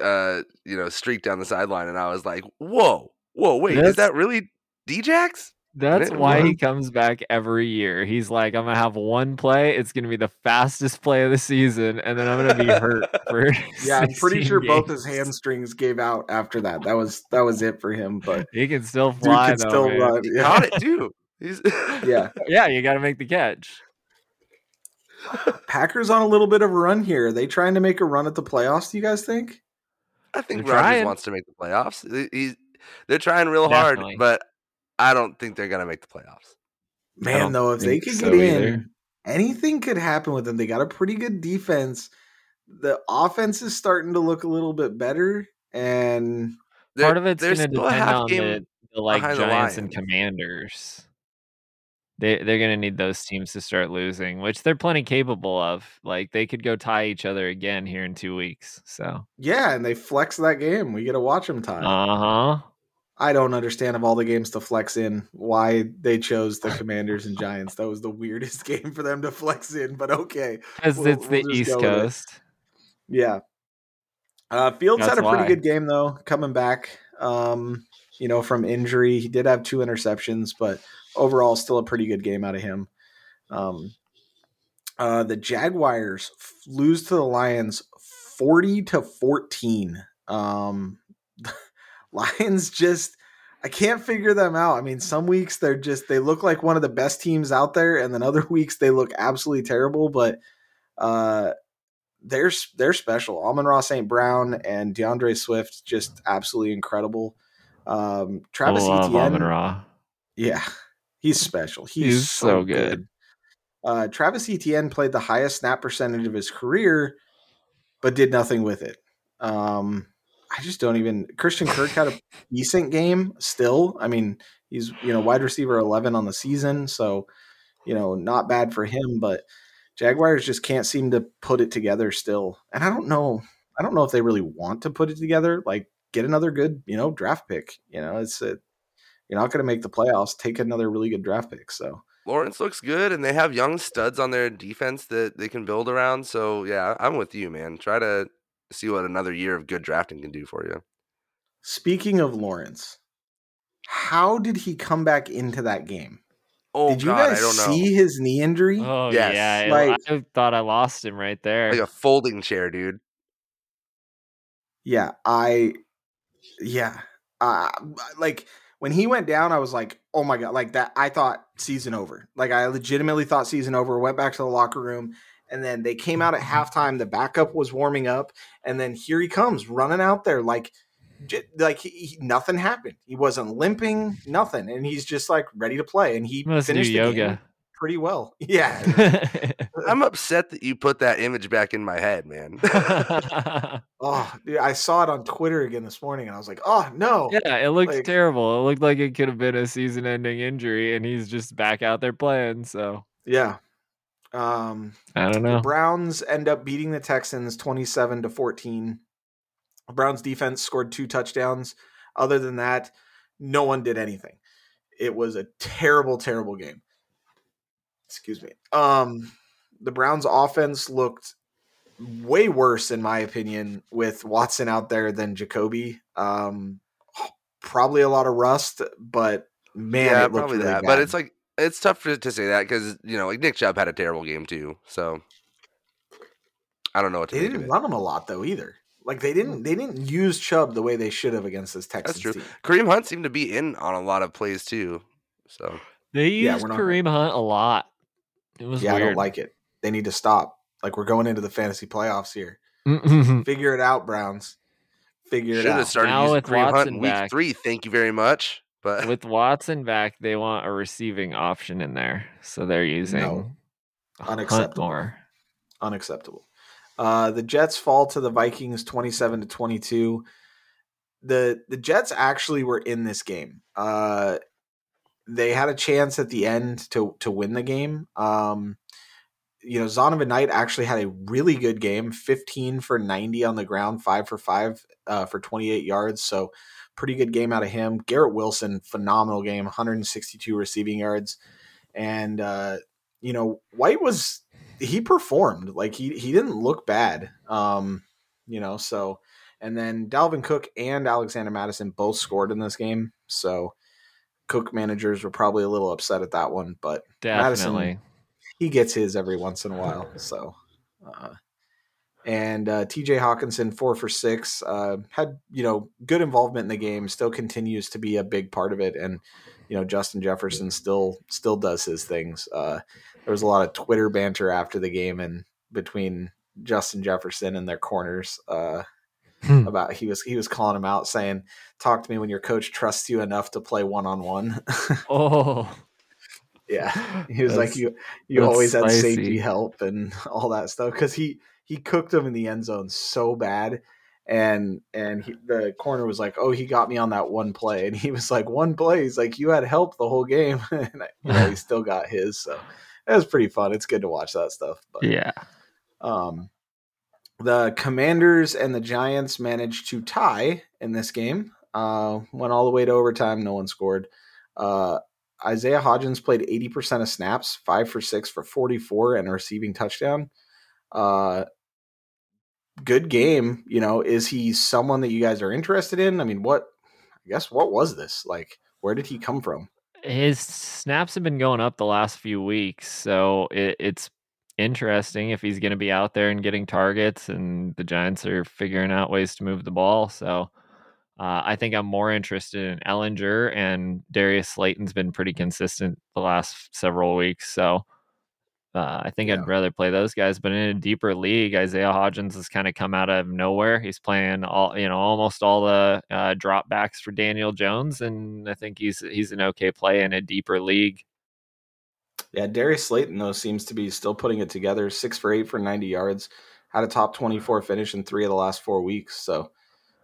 uh, you know, streak down the sideline, and I was like, "Whoa, whoa, wait, That's- is that really Djax?" That's it why he comes back every year. He's like, I'm gonna have one play. It's gonna be the fastest play of the season, and then I'm gonna be hurt for. yeah, I'm pretty 16 sure both his hamstrings gave out after that. That was that was it for him. But He can still dude fly. can though, still man. run. He Yeah. caught it too. He's yeah. Yeah, you got to make the catch. Packers on a little bit of a run here. Are they trying to make a run at the playoffs? Do you guys think? I think They're Rodgers trying. wants to make the playoffs. He's they're trying real Definitely. hard, but I don't think they're gonna make the playoffs. Man, though, if they could so get in, either. anything could happen with them. They got a pretty good defense. The offense is starting to look a little bit better, and Part of it's they're going to still a depend half on game the, the like behind the Giants and Lions. Commanders. They they're going to need those teams to start losing, which they're plenty capable of. Like they could go tie each other again here in two weeks. So yeah, and they flex that game. We get to watch them tie. uh huh. I don't understand of all the games to flex in why they chose the Commanders and Giants. That was the weirdest game for them to flex in, but okay. Because We'll- it's the we'll East go with it. Coast. Yeah. Uh, Fields had a pretty why. good game though, coming back. Um, you know, from injury, he did have two interceptions, but overall, still a pretty good game out of him. Um, uh, the Jaguars f- lose to the Lions forty to fourteen. Um, Lions just. I can't figure them out. I mean, some weeks they're just they look like one of the best teams out there, and then other weeks they look absolutely terrible. But uh, they're they're special. Amon Ra St. Brown and DeAndre Swift just absolutely incredible. Um, Travis Etienne, Ra. yeah, he's special. He's, He's so, so good. good. Uh, Travis Etienne played the highest snap percentage of his career, but did nothing with it. Um, I just don't even. Christian Kirk had a decent game still. I mean, he's you know wide receiver eleven on the season, so you know not bad for him. But Jaguars just can't seem to put it together still, and I don't know. I don't know if they really want to put it together. Like get another good you know draft pick. You know, it's a, you're not going to make the playoffs. Take another really good draft pick. So. Lawrence looks good, and they have young studs on their defense that they can build around. So yeah, I'm with you, man. Try to see what another year of good drafting can do for you. Speaking of Lawrence, how did he come back into that game? Oh did you God, guys I don't know. see his knee injury? Oh Yes. yeah, Like- I thought I lost him right there. like a folding chair, dude. Yeah, I, yeah, uh, like when he went down, I was like, oh my god, like that. I thought season over. Like I legitimately thought season over. Went back to the locker room, and then they came out at mm-hmm. halftime. The backup was warming up, and then here he comes running out there like. Like he, he- nothing happened. He wasn't limping, nothing, and he's just like ready to play. And he do finished the game yoga. Pretty well. Yeah, I'm upset that you put that image back in my head, man. Oh, dude, I saw it on Twitter again this morning, and I was like, "Oh no!" yeah, it looks Like- terrible. It looked like it could have been a season-ending injury, and he's just back out there playing. So Yeah. Um, I don't the know. Browns end up beating the Texans twenty-seven to fourteen. The Browns defense scored two touchdowns. Other than that, no one did anything. It was a terrible, terrible game. Excuse me. Um, the Browns offense looked way worse, in my opinion, with Watson out there than Jacoby. Um, probably a lot of rust, but man, yeah, it looked probably really that. bad. But it's like it's tough to, to say that because you know, like Nick Chubb had a terrible game too. So I don't know what to they make of didn't run him a lot though either. Like they didn't they didn't use Chubb the way they should have against this Texans That's true. team. Kareem Hunt seemed to be in on a lot of plays too. So They Yeah, used we're not- Kareem Hunt a lot. It was Yeah, I don't like it. They need to stop. Like we're going into the fantasy playoffs here. Figure it out, Browns. Figure it should have out. started Now using with Kareem Hunt Watson in week back. three. Thank you very much. But With Watson back, they want a receiving option in there, so they're using No. Hunt Unacceptable. more. Unacceptable. Uh, the Jets fall to the Vikings twenty-seven to twenty-two. The the Jets actually were in this game. Uh, they had a chance at the end to to win the game. Um, you know, Zonovan Knight actually had a really good game 15 for 90 on the ground, five for five uh, for 28 yards. So, pretty good game out of him. Garrett Wilson, phenomenal game, 162 receiving yards. And, uh, you know, White was, he performed like he, he didn't look bad. Um, you know, so, and then Dalvin Cook and Alexander Mattison both scored in this game. So, Cook managers were probably a little upset at that one, but Mattison- Definitely. he gets his every once in a while. So, uh, and uh, T.J. Hockenson four for six uh, had you know good involvement in the game. Still continues to be a big part of it, and you know Justin Jefferson still still does his things. Uh, there was a lot of Twitter banter after the game and between Justin Jefferson and their corners. Hmm. about he was he was calling him out saying talk to me when your coach trusts you enough to play one on one Oh, yeah. He was like you you that's always had safety help and all that stuff. Because he he cooked him in the end zone so bad and and he, the corner was like oh he got me on that one play. And he was like one play? He's like you had help the whole game. And you know he still got his so it was pretty fun. It's good to watch that stuff but yeah. um the commanders and the giants managed to tie in this game uh went all the way to overtime no one scored uh Isaiah Hodgins played 80% of snaps, five for six for 44 and a receiving touchdown. Uh, good game. You know, is he someone that you guys are interested in? I mean, what, I guess, what was this? Like, where did he come from? His snaps have been going up the last few weeks, so it, it's interesting if he's going to be out there and getting targets, and the Giants are figuring out ways to move the ball. So uh, I think I'm more interested in Bellinger, and Darius Slayton's been pretty consistent the last several weeks. So uh, I think Yeah. I'd rather play those guys. But in a deeper league, Isaiah Hodgins has kind of come out of nowhere. He's playing all you know, almost all the uh, dropbacks for Daniel Jones, and I think he's he's an okay play in a deeper league. Yeah, Darius Slayton, though, seems to be still putting it together. Six for eight for 90 yards, had a top 24 finish in three of the last four weeks. So,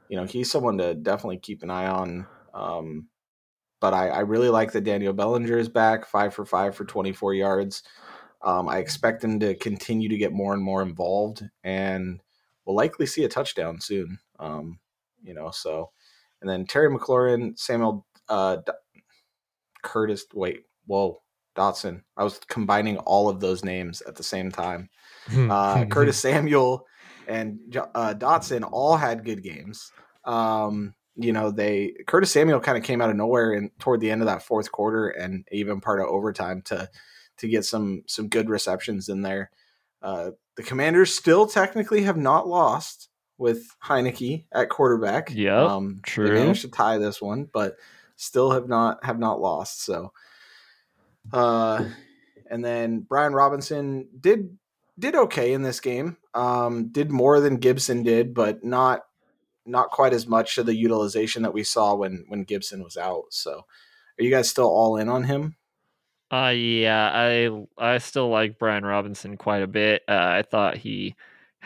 you know, he's someone to definitely keep an eye on. Um, but I, I really like that Daniel Bellinger is back, five for five for 24 yards. Um, I expect him to continue to get more and more involved, and we'll likely see a touchdown soon. Um, you know, so and then Terry McLaurin, Samuel uh, Curtis. Wait, whoa, Dotson. I was combining all of those names at the same time. Uh, Curtis Samuel and uh, Dotson all had good games. Um, you know, they Curtis Samuel kind of came out of nowhere and toward the end of that fourth quarter and even part of overtime to to get some some good receptions in there. Uh, the Commanders still technically have not lost with Heinicke at quarterback. Yep, um, true. They managed to tie this one, but still have not have not lost. So, uh, and then Brian Robinson did did okay in this game. Um, did more than Gibson did, but not not quite as much of the utilization that we saw when when Gibson was out. So, are you guys still all in on him? Uh yeah, I I still like Brian Robinson quite a bit. Uh, I thought he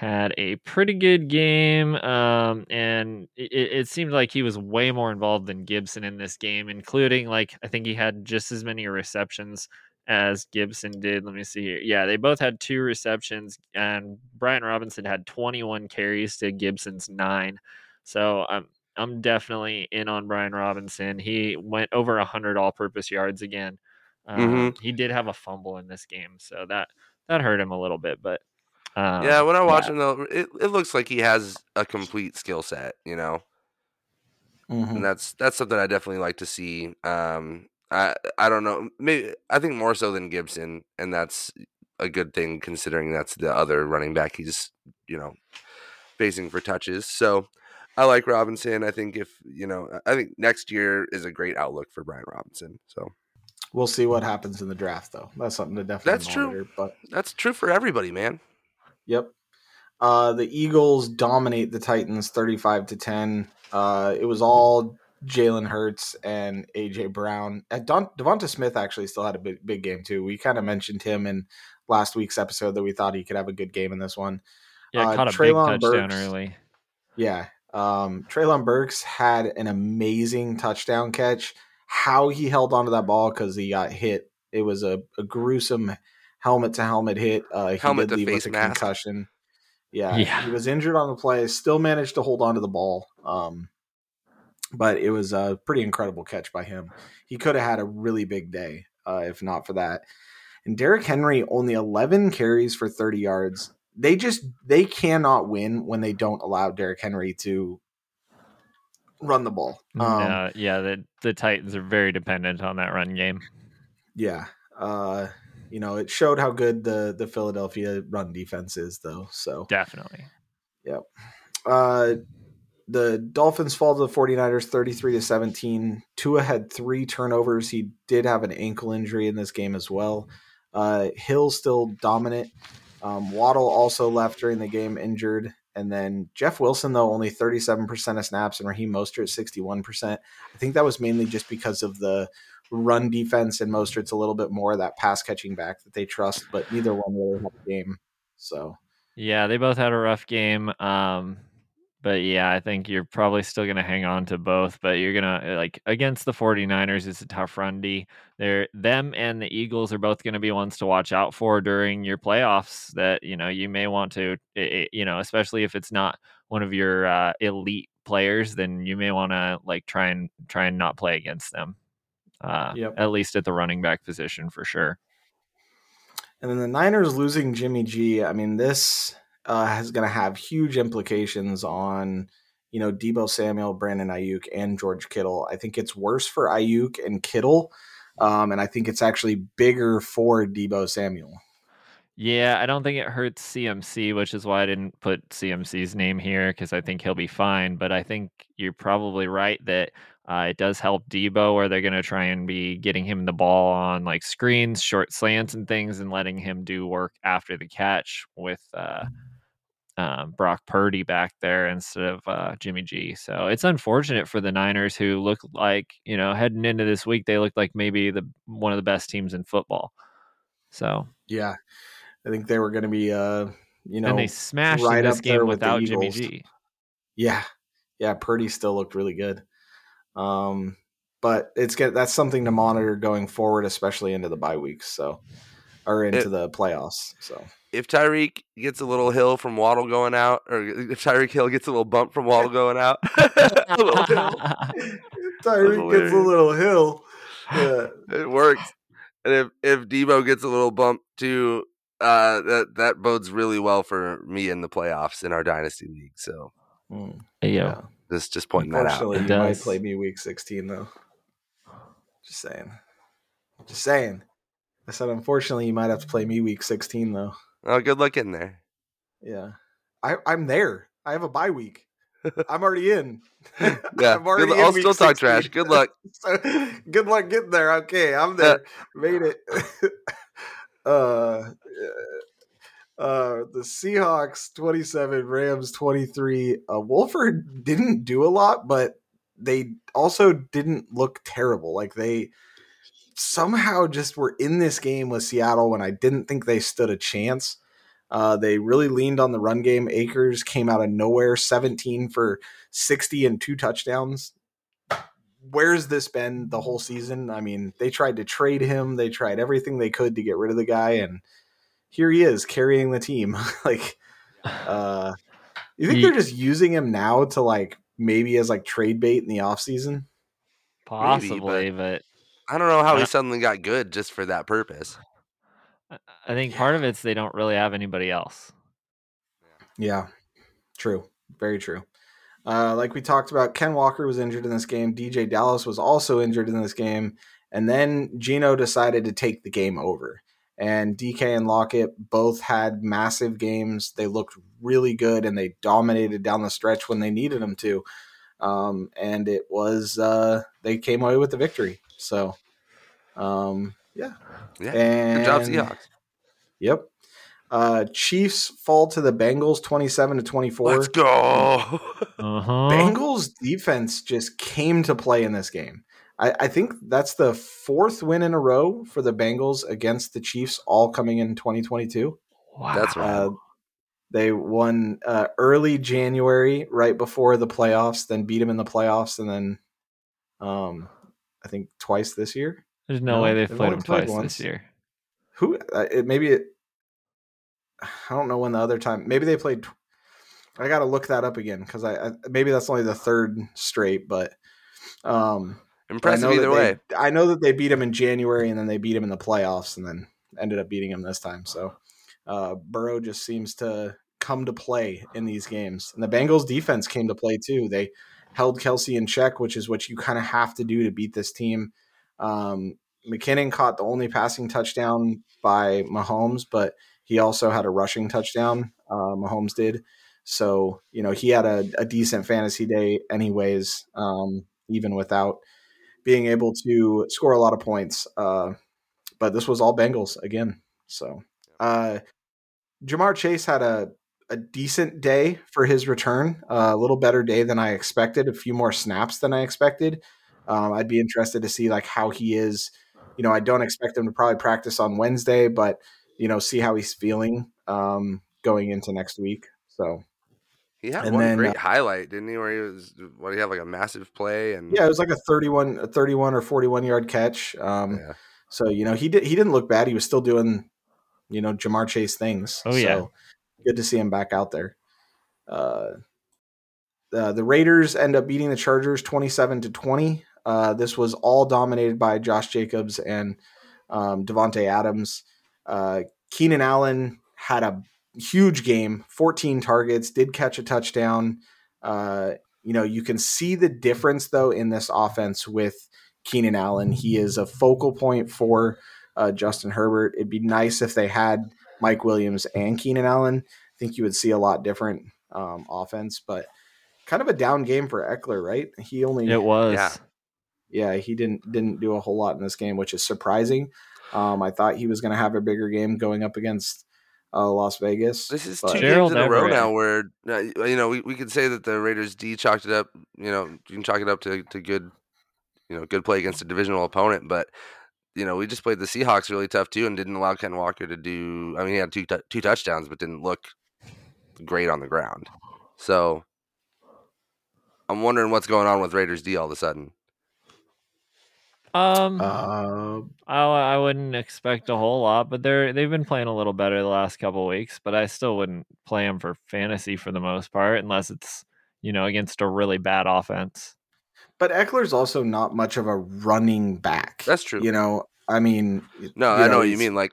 had a pretty good game, um, and it, it seemed like he was way more involved than Gibson in this game, including like I think he had just as many receptions as Gibson did. Let me see here. Yeah, they both had two receptions, and Brian Robinson had 21 carries to Gibson's nine. So I'm I'm definitely in on Brian Robinson. He went over 100 all-purpose yards again. Um, He did have a fumble in this game, so that that hurt him a little bit. But um, yeah, when I watch him though, it, it looks like he has a complete skill set, you know. Mhm. and that's that's something I definitely like to see. Um, I I don't know. Maybe I think more so than Gibson, and that's a good thing considering that's the other running back he's you know facing for touches. So I like Robinson. I think if you know, I think next year is a great outlook for Brian Robinson. So we'll see what happens in the draft, though. That's something to definitely. That's monitor, true. But that's true for everybody, man. Yep. Uh, the Eagles dominate the Titans, thirty-five to ten. Uh, it was all Jalen Hurts and AJ Brown. Uh, Don, DeVonta Smith actually still had a big, big game too. We kind of mentioned him in last week's episode that we thought he could have a good game in this one. Yeah, uh, caught a Treylon big touchdown Burks, early. Yeah, um, Treylon Burks had an amazing touchdown catch. How he held onto that ball because he got hit. It was a, a gruesome helmet to helmet hit. Uh, he helmet did leave with a mask. concussion. Yeah, yeah, he was injured on the play. Still managed to hold onto the ball. Um, but it was a pretty incredible catch by him. He could have had a really big day uh, if not for that. And Derrick Henry only 11 carries for 30 yards. They just they cannot win when they don't allow Derrick Henry to run the ball. Um, uh, yeah, the the Titans are very dependent on that run game. Yeah, uh, you know, it showed how good the the Philadelphia run defense is, though. So definitely, yep. Uh, the Dolphins fall to the 49ers 33 to 17. Tua had three turnovers. He did have an ankle injury in this game as well. Uh, Hill still dominant. Um, Waddle also left during the game injured. And then Jeff Wilson, though, only 37% of snaps and Raheem Mostert 61%. I think that was mainly just because of the run defense and Mostert's a little bit more that pass catching back that they trust, but neither one really had a game. So, yeah, they both had a rough game. Um, but yeah, I think you're probably still going to hang on to both, but you're going to like against the 49ers it's a tough run D. They're them and the Eagles are both going to be ones to watch out for during your playoffs that, you know, you may want to it, you know, especially if it's not one of your uh, elite players, then you may want to like try and try and not play against them. Uh, yep. at least at the running back position for sure. And then the Niners losing Jimmy G. I mean, this uh, is going to have huge implications on you know Deebo Samuel, Brandon Aiyuk, and George Kittle. I think it's worse for Aiyuk and Kittle, um, and I think it's actually bigger for Deebo Samuel. Yeah, I don't think it hurts CMC, which is why I didn't put CMC's name here because I think he'll be fine. But I think you're probably right that uh, it does help Deebo, where they're going to try and be getting him the ball on like screens, short slants, and things, and letting him do work after the catch with uh, um, Brock Purdy back there instead of uh, Jimmy G. So it's unfortunate for the Niners, who look like you know heading into this week they looked like maybe the one of the best teams in football. So yeah, I think they were going to be uh, you know and they smashed right this game without Jimmy G. Yeah, yeah, Purdy still looked really good. Um, but it's get that's something to monitor going forward, especially into the bye weeks. So or into it, the playoffs. So if Tyreek gets a little hill from Waddle going out, or if Tyreek Hill gets a little bump from Waddle going out, Tyreek gets a little hill. Yeah. It works. And if if Deebo gets a little bump too, uh, that that bodes really well for me in the playoffs in our dynasty league. So, mm. yeah, just just pointing that out. You might play me week sixteen though. Just saying. Just saying. I said, unfortunately, you might have to play me week 16, though. Oh, good luck in there. Yeah. I, I'm there. I have a bye week. I'm already in. yeah. I'm already good, I'll still 16. talk trash. Good luck. so, good luck getting there. Okay. I'm there. Yeah. Made it. uh, uh, the Seahawks 27, Rams 23. Uh, Wolford didn't do a lot, but they also didn't look terrible. Like they somehow just were in this game with Seattle when I didn't think they stood a chance. Uh, they really leaned on the run game. Akers came out of nowhere, 17 for 60 and two touchdowns. Where's this been the whole season? I mean, they tried to trade him, they tried everything they could to get rid of the guy, and here he is carrying the team. like, uh, you think he, they're just using him now to like maybe as like trade bait in the offseason? Possibly, maybe, but, but I don't know how he suddenly got good just for that purpose. I think part of it's they don't really have anybody else. Yeah, true. Very true. Uh, like we talked about, Ken Walker was injured in this game. DJ Dallas was also injured in this game. And then Gino decided to take the game over. And DK and Lockett both had massive games. They looked really good and they dominated down the stretch when they needed them to. Um, and it was, uh, they came away with the victory. So, um, yeah. Yeah. And, Good job, Seahawks. Yep. Uh, Chiefs fall to the Bengals 27 to 24. Let's go. Uh-huh. Bengals defense just came to play in this game. I, I, think that's the fourth win in a row for the Bengals against the Chiefs, all coming in 2022. Wow. That's right. Uh, they won uh, early January, right before the playoffs, then beat them in the playoffs, and then um, I think twice this year. There's no, No, way they've they've played them played twice once. this year. Who? Uh, it, maybe it. I don't know when the other time. Maybe they played. tw- I got to look that up again because I, I maybe that's only the third straight, but um, Impressive either that way. I know that they beat him in January and then they beat him in the playoffs and then ended up beating him this time. So uh, Burrow just seems to come to play in these games. And the Bengals defense came to play too. They held Kelce in check, which is what you kind of have to do to beat this team. Um, McKinnon caught the only passing touchdown by Mahomes, but he also had a rushing touchdown. Uh, Mahomes did. So, you know, he had a, a decent fantasy day, anyways, um, even without being able to score a lot of points. Uh, but this was all Bengals again. So, uh, Ja'Marr Chase had a, a decent day for his return, uh, a little better day than I expected, a few more snaps than I expected. Um, I'd be interested to see like how he is. You know, I don't expect him to probably practice on Wednesday, but you know, see how he's feeling um, going into next week. So He had And one then, great uh, highlight, didn't he? Where he was, what, he had like a massive play and yeah, it was like a 31, a 31 or 41 yard catch. Um, Yeah. So, you know, he did, he didn't look bad. He was still doing, you know, Ja'Marr Chase things. Oh, yeah. So good to see him back out there. Uh, uh, the Raiders end up beating the Chargers 27 to 20. Uh, this was all dominated by Josh Jacobs and um, Davante Adams. Uh, Keenan Allen had a huge game, 14 targets, did catch a touchdown. Uh, you know, you can see the difference though in this offense with Keenan Allen. He is a focal point for uh, Justin Herbert. It'd be nice if they had Mike Williams and Keenan Allen. I think you would see a lot different um, offense, but kind of a down game for Ekeler, right? He only It was. Yeah. yeah, he didn't didn't do a whole lot in this game, which is surprising. Um, I thought he was going to have a bigger game going up against uh, Las Vegas. This is but- two Gerald games in a row now where uh, you know we, we could say that the Raiders D chalked it up. You know, you can chalk it up to, to good, you know, good play against a divisional opponent. But you know, we just played the Seahawks really tough too, and didn't allow Ken Walker to do. I mean, he had two tou- two touchdowns, but didn't look great on the ground. So I'm wondering what's going on with Raiders D all of a sudden. Um, Uh, I, I wouldn't expect a whole lot, but they're they've been playing a little better the last couple weeks. But I still wouldn't play them for fantasy for the most part, unless it's you know against a really bad offense. but Ekeler's also not much of a running back. That's true. You know, I mean, No, I know what you mean. Like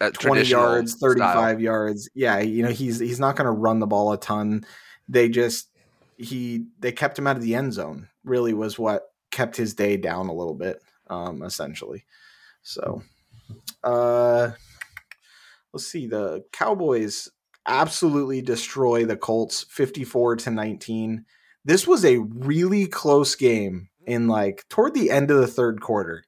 at 20 traditional yards, style. 35 yards. Yeah, you know, he's he's not going to run the ball a ton. They just he they kept him out of the end zone. Really was what kept his day down a little bit um essentially. So, uh let's see the Cowboys absolutely destroy the Colts 54 to 19. This was a really close game in like toward the end of the third quarter.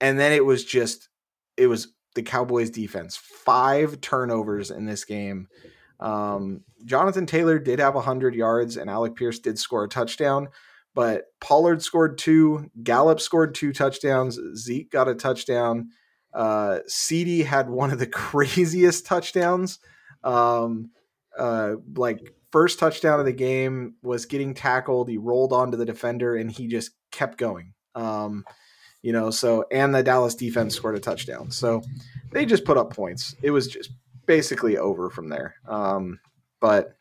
And then it was just it was the Cowboys defense. Five turnovers in this game. Um, Jonathan Taylor did have 100 yards and Alec Pierce did score a touchdown, but Pollard scored two, Gallup scored two touchdowns, Zeke got a touchdown. Uh, CD had one of the craziest touchdowns. Um, uh, like first touchdown of the game was getting tackled. He rolled onto the defender and he just kept going. Um, you know, so and the Dallas defense scored a touchdown. So they just put up points. It was just basically over from there. Um, but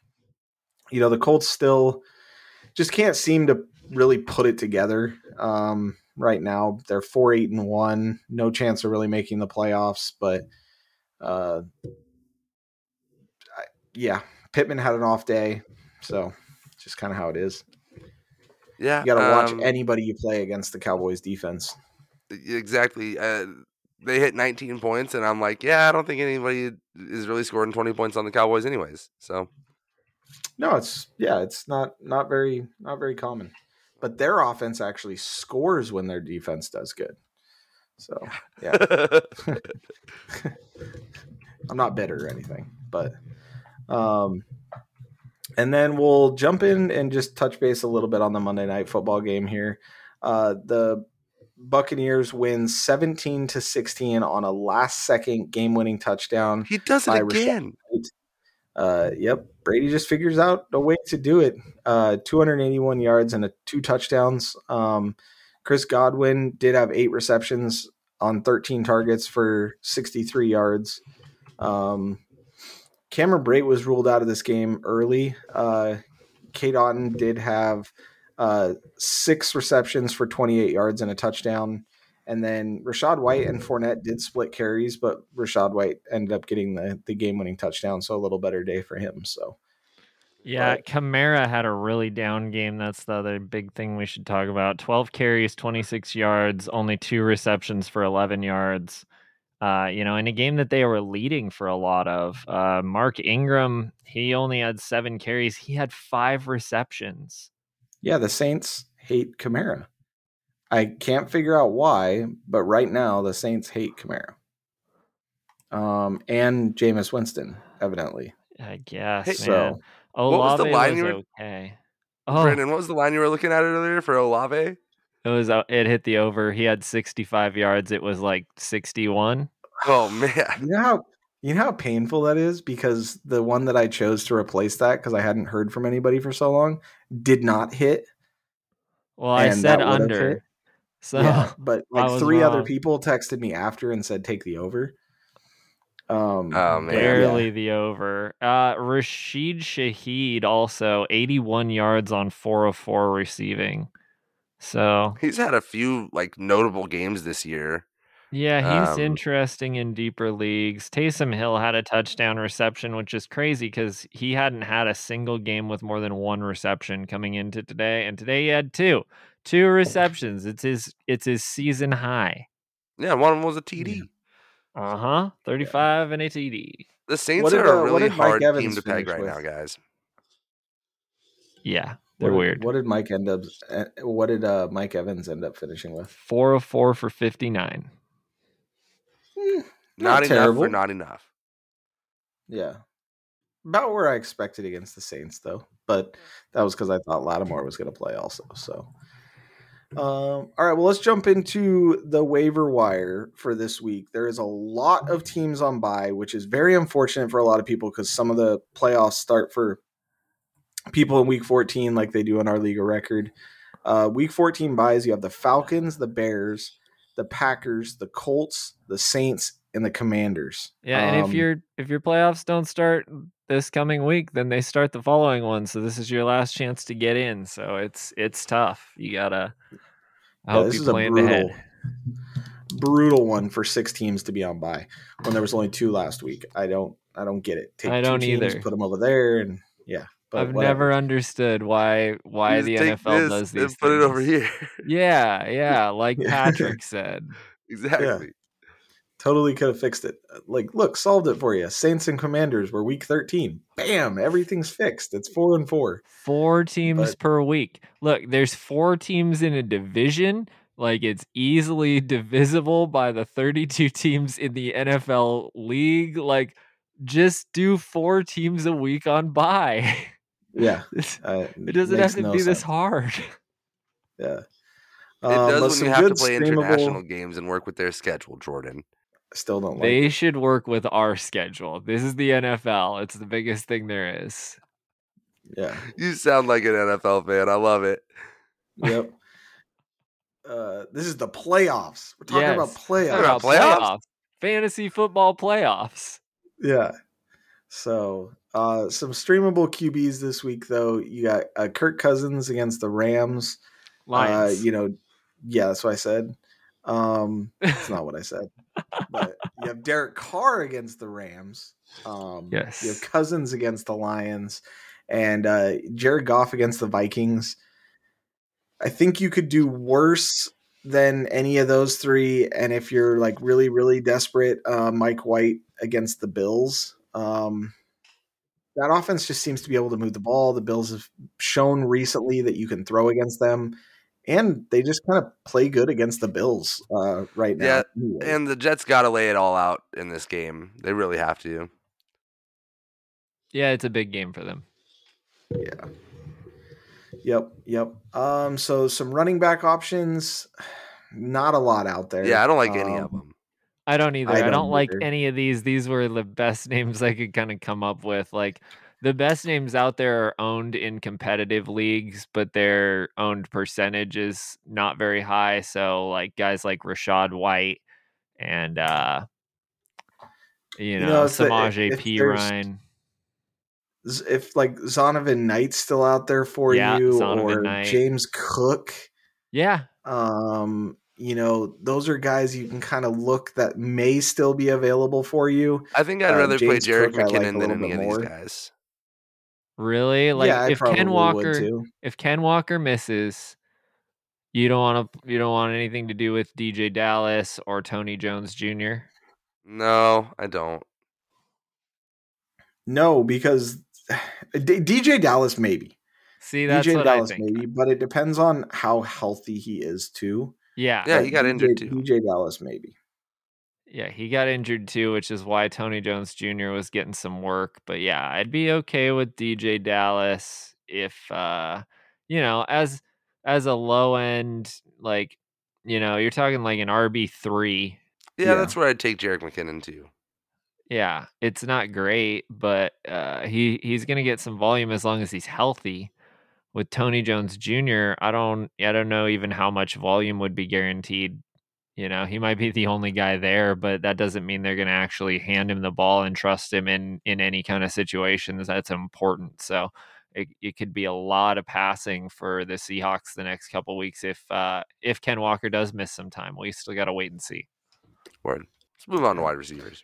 you know, the Colts still just can't seem to really put it together. Um, right now they're four, eight, and one. No chance of really making the playoffs, but uh, I, yeah, Pittman had an off day, so it's just kind of how it is. Yeah, You got to watch um, anybody you play against the Cowboys defense. exactly. Uh, they hit 19 points, and I'm like, yeah, I don't think anybody is really scoring 20 points on the Cowboys, anyways. So, no, it's yeah, it's not not very not very common. But their offense actually scores when their defense does good. So yeah, I'm not bitter or anything, but um, and then we'll jump in and just touch base a little bit on the Monday night football game here. Uh, the Buccaneers win 17 to 16 on a last second game winning touchdown. He does it again. Uh, yep. Brady just figures out a way to do it. Uh, 281 yards and a two touchdowns. Um, Chris Godwin did have eight receptions on 13 targets for 63 yards. Um, Cameron Brate was ruled out of this game early. Uh, Cade Otton did have uh, six receptions for 28 yards and a touchdown. And then Rachaad White and Fournette did split carries, but Rachaad White ended up getting the, the game winning touchdown. So a little better day for him. So, yeah, but, Kamara had a really down game. That's the other big thing we should talk about 12 carries, 26 yards, only two receptions for 11 yards. Uh, you know, in a game that they were leading for a lot of, uh, Mark Ingram, he only had seven carries. He had five receptions. Yeah, the Saints hate Kamara. I can't figure out why, but right now the Saints hate Kamara. Um, and Jameis Winston, evidently. I guess. Hey, so, Olave what was the line was you were, okay. Oh. Brandon, what was the line you were looking at earlier for Olave? It was uh, it hit the over. He had 65 yards. It was like 61. Oh man. You know how you know how painful that is because the one that I chose to replace that because I hadn't heard from anybody for so long did not hit. Well, I said under. So yeah, but like three wrong. other people texted me after and said take the over. Um, oh man, barely yeah. the over. Uh, Rashid Shaheed also 81 yards on four of four receiving. So he's had a few like notable games this year. Yeah, he's um, interesting in deeper leagues. Taysom Hill had a touchdown reception, which is crazy because he hadn't had a single game with more than one reception coming into today, and today he had two, two receptions. It's his, it's his season high. Yeah, one of them was a TD. Uh huh. Thirty-five yeah. and a TD. The Saints did, are a uh, really hard team to peg right with? now, guys. Yeah, they're what, weird. What did Mike end up? Eh, what did uh, Mike Evans end up finishing with? Four of four for fifty-nine. Mm, not, not enough for not enough. Yeah. About where I expected against the Saints, though. But that was because I thought Lattimore was going to play also. So, um, all right, well, let's jump into the waiver wire for this week. There is a lot of teams on buy, which is very unfortunate for a lot of people because some of the playoffs start for people in week 14, like they do in our league of record. Uh, week 14 buys, you have the Falcons, the Bears, the Packers, the Colts, the Saints, and the Commanders. Yeah, and um, if your if your playoffs don't start this coming week, then they start the following one. So this is your last chance to get in. So it's it's tough. You gotta. I yeah, hope you plan brutal, ahead. Brutal one for six teams to be on by when there was only two last week. I don't I don't get it. Take I don't teams, either. Put them over there, and yeah. I've whatever. never understood why why the NFL does these. And put it over here. Yeah, yeah, like Patrick said. Exactly. Yeah. Totally could have fixed it. Like, look, solved it for you. Saints and Commanders were week 13. Bam, everything's fixed. It's four and four. Four teams but, per week. Look, there's four teams in a division. Like, it's easily divisible by the 32 teams in the NFL league. Like, just do four teams a week on bye. Yeah. Uh, it doesn't have to no be sense. this hard. Yeah. It um, does when you have to play streamable... international games and work with their schedule, Jordan. Still don't like They it. should work with our schedule. This is the NFL. It's the biggest thing there is. Yeah. You sound like an NFL fan. I love it. Yep. uh, this is the playoffs. We're talking yes. about playoffs. About playoffs? playoffs. Fantasy football playoffs. Yeah. So uh, some streamable QBs this week, though. You got uh, Kirk Cousins against the Rams. Uh, Lions. Uh, you know, yeah, that's what I said. Um, that's not what I said. but you have Derek Carr against the Rams. Um, yes. You have Cousins against the Lions, and uh, Jared Goff against the Vikings. I think you could do worse than any of those three. And if you're like really, really desperate, uh, Mike White against the Bills. Um, that offense just seems to be able to move the ball. The Bills have shown recently that you can throw against them, and they just kind of play good against the Bills uh, right now. Yeah, and the Jets got to lay it all out in this game. They really have to. Yeah, it's a big game for them. Yeah. Yep, yep. Um, so some running back options, not a lot out there. Yeah, I don't like um, any of them. I don't either. I don't, I don't like any of these. These were the best names I could kind of come up with. Like the best names out there are owned in competitive leagues, but their owned percentage is not very high. So like guys like Rachaad White and uh you know, know, if the- Samaje if Perine. If like Zonovan Knight's still out there for Yeah, you, Zonovan or Knight. James Cook, Yeah. um, you know, those are guys you can kind of look that may still be available for you. I think I'd uh, rather play James Jerick Cook I like than any of more. these guys. Really? Like yeah, if Ken Walker if Ken Walker misses, you don't want to you don't want anything to do with DJ Dallas or Tony Jones Jr. No, I don't. No, because D- DJ Dallas maybe. See, that's DJ what Dallas I think. maybe, but it depends on how healthy he is too. Yeah. Yeah, he got DJ, injured too. DJ Dallas maybe. Yeah, he got injured too, which is why Tony Jones Jr. was getting some work. But yeah, I'd be okay with DJ Dallas if uh you know, as as a low end like you know, you're talking like an RB three. Yeah, Yeah. that's where I'd take Jerick McKinnon too. Yeah, it's not great, but uh he he's gonna get some volume as long as he's healthy. With Tony Jones Jr., I don't I don't know even how much volume would be guaranteed. You know, he might be the only guy there, but that doesn't mean they're going to actually hand him the ball and trust him in in any kind of situations. That's important. So it, it could be a lot of passing for the Seahawks the next couple weeks if uh, if Ken Walker does miss some time. We still got to wait and see. Word. Let's move on to wide receivers.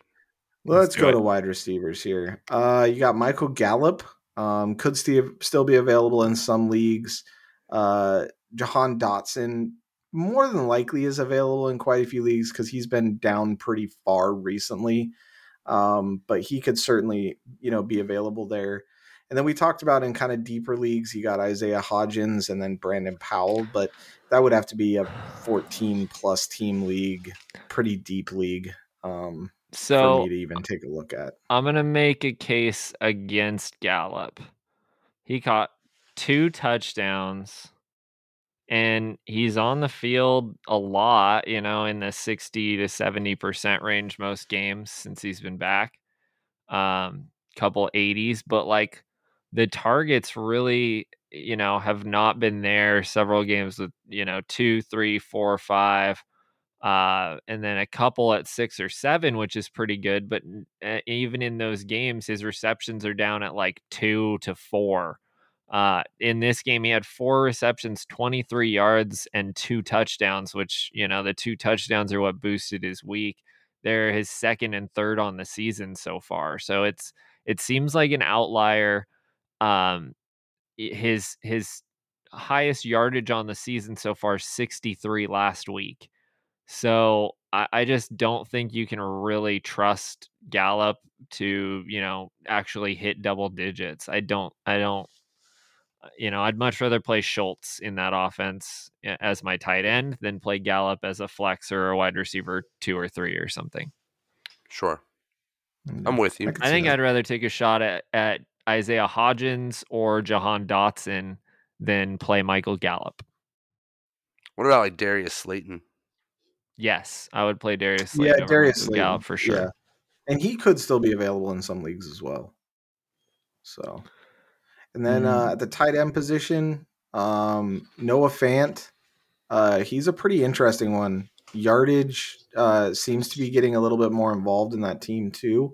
Let's, Let's go it. to wide receivers here. Uh, you got Michael Gallup. Um, could still still be available in some leagues. Uh, Jahan Dotson more than likely is available in quite a few leagues because he's been down pretty far recently. Um, but he could certainly, you know, be available there. And then we talked about in kind of deeper leagues, you got Isaiah Hodgins and then Brandon Powell, but that would have to be a 14 plus team league, pretty deep league. Um, for So me to even take a look at. I'm going to make a case against Gallup. He caught two touchdowns and he's on the field a lot, you know, in the 60 to 70% range most games since he's been back. Um couple 80s, but like the targets really, you know, have not been there several games with, you know, two, three, four, five uh, and then a couple at six or seven, which is pretty good. But uh, even in those games, his receptions are down at like two to four. Uh, in this game, he had four receptions, 23 yards, and two touchdowns, which, you know, the two touchdowns are what boosted his week. They're his second and third on the season so far. So it's, it seems like an outlier. Um, his, his highest yardage on the season so far, 63 last week. So I, I just don't think you can really trust Gallup to, you know, actually hit double digits. I don't, I don't, Uh, you know, I'd much rather play Schultz in that offense as my tight end than play Gallup as a flex or a wide receiver two or three or something. Sure. I'm with you. can I think that. I'd rather take a shot at, at Isaiah Hodgins or Jahan Dotson than play Michael Gallup. What about like Darius Slayton? Yes, I would play Darius Yeah, Slayton over Darius Michael Slayton, Gallup for sure. yeah. and he could still be available in some leagues as well. So, and then uh, Mm. at the tight end position, um, Noah Fant, uh, he's a pretty interesting one. Yardage uh, seems to be getting a little bit more involved in that team too.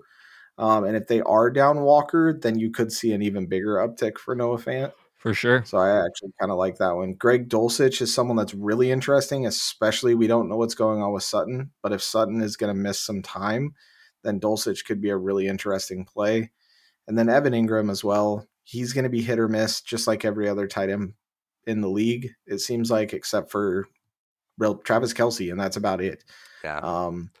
Um, and if they are down Walker, then you could see an even bigger uptick for Noah Fant. For sure. So I actually kind of like that one. Greg Dulcich is someone that's really interesting, especially we don't know what's going on with Sutton. But if Sutton is going to miss some time, then Dulcich could be a really interesting play. And then Evan Engram as well. He's going to be hit or miss, just like every other tight end in the league. It seems like, except for real Travis Kelce, and that's about it. Yeah. Um,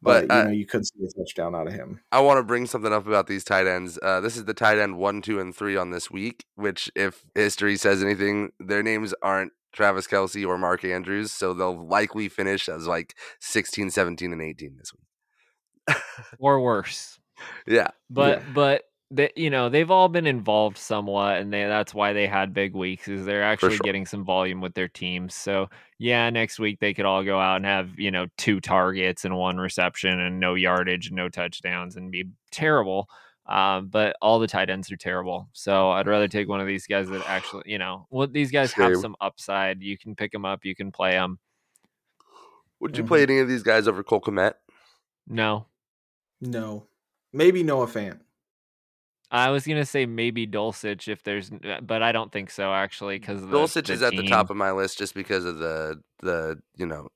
But, but, you uh, know, you could see a touchdown out of him. I want to bring something up about these tight ends. Uh, this is the tight end one, two, and three on this week, which, if history says anything, their names aren't Travis Kelce or Mark Andrews. So they'll likely finish as like 16, 17, and 18 this week. or worse. Yeah. But Yeah. but they, you know they've all been involved somewhat, and they that's why they had big weeks. Is they're actually sure. getting some volume with their teams. So yeah, next week they could all go out and have you know two targets and one reception and no yardage and no touchdowns and be terrible. Um, but all the tight ends are terrible. So I'd rather take one of these guys that actually, you know, well, these guys have some upside. You can pick them up, you can play them. Would you Mhm. play any of these guys over Cole Kmet? No, No, maybe Noah Fant. I was gonna say maybe Dulcich if there's, but I don't think so actually because Dulcich is at the top of my list just because of the the you know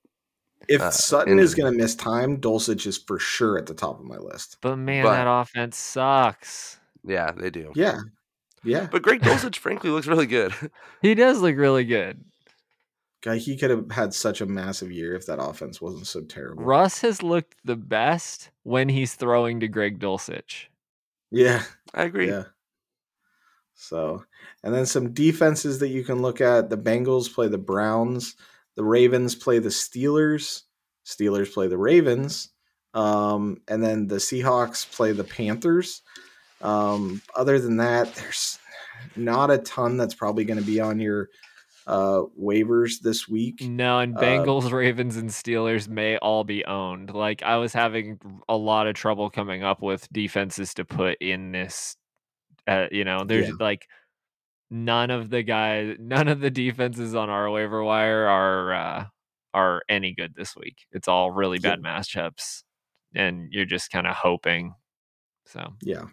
If Uh, Sutton is going to miss time, Dulcich is for sure at the top of my list. But man, But- that offense sucks. yeah they do. Yeah, yeah. But Greg Dulcich frankly looks really good. He does look really good. Guy, he could have had such a massive year if that offense wasn't so terrible. Russ has looked the best when he's throwing to Greg Dulcich. Yeah, I agree. yeah. So, and then some defenses that you can look at: the Bengals play the Browns, the Ravens play the Steelers, Steelers play the Ravens, um, and then the Seahawks play the Panthers. Um, other than that, there's not a ton that's probably going to be on your uh, waivers this week. No, and Uh, Bengals, Ravens, and Steelers may all be owned. Like I was having a lot of trouble coming up with defenses to put in this. Uh, you know, there's Yeah. like none of the guys, none of the defenses on our waiver wire are uh, are any good this week. It's all really Yeah. bad matchups, and you're just kind of hoping. So Yeah,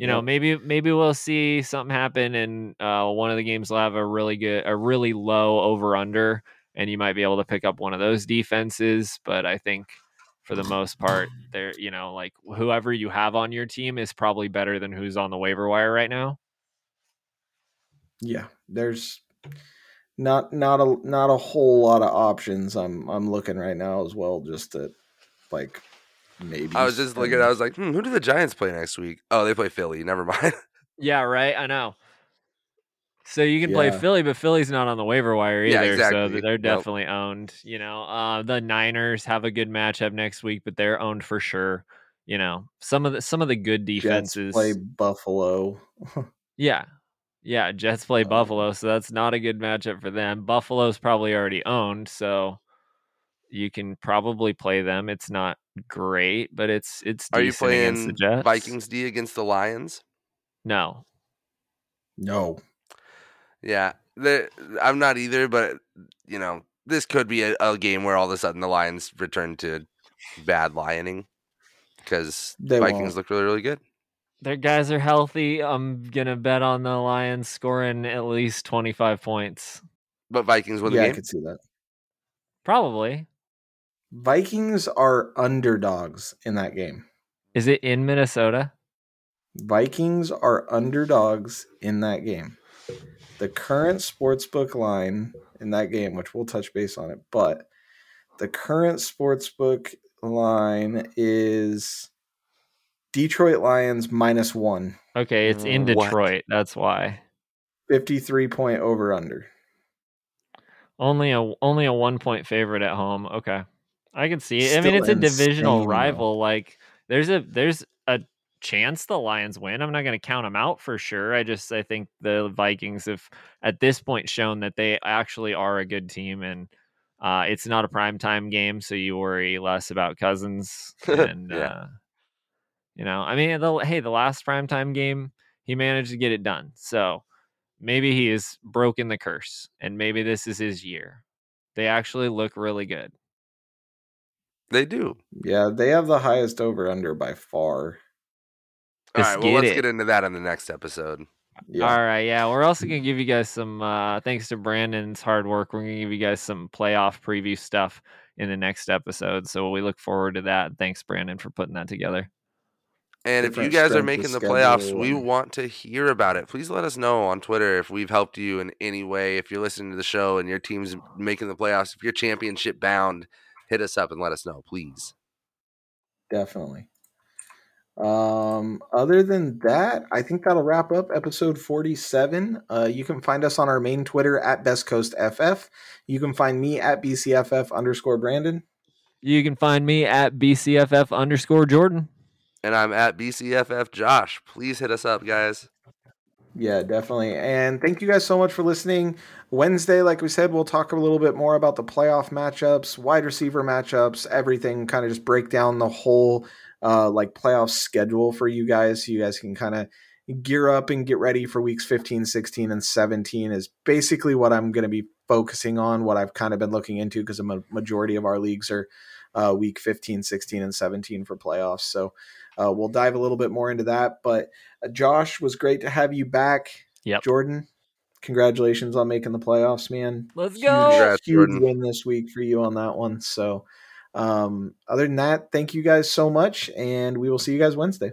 you know Yep. maybe maybe we'll see something happen and uh, one of the games will have a really good a really low over under and you might be able to pick up one of those defenses but i think for the most part they're you know like whoever you have on your team is probably better than who's on the waiver wire right now yeah. There's not not a not a whole lot of options. I'm I'm looking right now as well, just at like maybe. I was just looking. I was like, hmm, who do the Giants play next week? Oh, they play Philly. Never mind. yeah right i know so you can play Yeah. philly but philly's not on the waiver wire Yeah, either so exactly. they're Yep. definitely owned you know uh the niners have a good matchup next week but they're owned for sure you know some of the some of the good Jets defenses play Buffalo. Yeah. Yeah, Jets play Um, Buffalo, so that's not a good matchup for them. Buffalo's probably already owned, so you can probably play them. It's not great, but it's it's Are you decent against the playing Jets. Vikings D against the Lions? No. no, Yeah, the, I'm not either. But you know, this could be a, a game where all of a sudden the Lions return to bad lioning because They Vikings won't. look really, really good. Their guys are healthy. I'm gonna bet on the Lions scoring at least 25 points. But Vikings win yeah, the I could see that. Probably. Vikings are underdogs in that game. Is it in Minnesota? Vikings are underdogs in that game. The current sportsbook line in that game, which we'll touch base on it, but the current sportsbook line is Detroit Lions minus one. Okay, it's in What? Detroit. That's why. 53 point over under. Only a only a one point favorite at home. Okay, I can see it. I mean, it's a divisional insane, though. rival. Like there's a there's a chance the Lions win. I'm not going to count them out for sure. I just I think the Vikings have at this point shown that they actually are a good team, and uh, it's not a prime time game, so you worry less about Cousins. And Yeah. uh, you know, I mean, the, hey, the last prime time game he managed to get it done. So maybe he has broken the curse and maybe this is his year. They actually look really good. They do. Yeah, they have the highest over under by far. All Just right. Well, get let's it. get into that in the next episode. Yeah. All right, yeah. We're also gonna give you guys some uh thanks to Brandon's hard work, we're gonna give you guys some playoff preview stuff in the next episode. So we look forward to that. Thanks, Brandon, for putting that together. And if you guys are making the playoffs, we want to hear about it. Please let us know on Twitter if we've helped you in any way. If you're listening to the show and your team's making the playoffs, if you're championship bound, hit us up and let us know, please. Definitely. Um, other than that, I think that'll wrap up episode 47. Uh, you can find us on our main Twitter at Best Coast FF. You can find me at BCFF underscore Brandon. You can find me at BCFF underscore Jordan. And I'm at BCFF Josh. Please hit us up, guys. Yeah, definitely. And thank you guys so much for listening. Wednesday, like we said, we'll talk a little bit more about the playoff matchups, wide receiver matchups, everything, kind of just break down the whole uh like playoff schedule for you guys so you guys can kind of gear up and get ready for weeks 15, 16 and 17 is basically what I'm going to be focusing on, what I've kind of been looking into because a majority of our leagues are uh week 15, 16 and 17 for playoffs. So uh, we'll dive a little bit more into that, but uh, Josh was great to have you back. Yeah, Jordan, congratulations on making the playoffs, man. Let's Huge, go. Congrats, huge Jordan. win this week for you on that one. So, um, other than that, thank you guys so much, and we will see you guys Wednesday.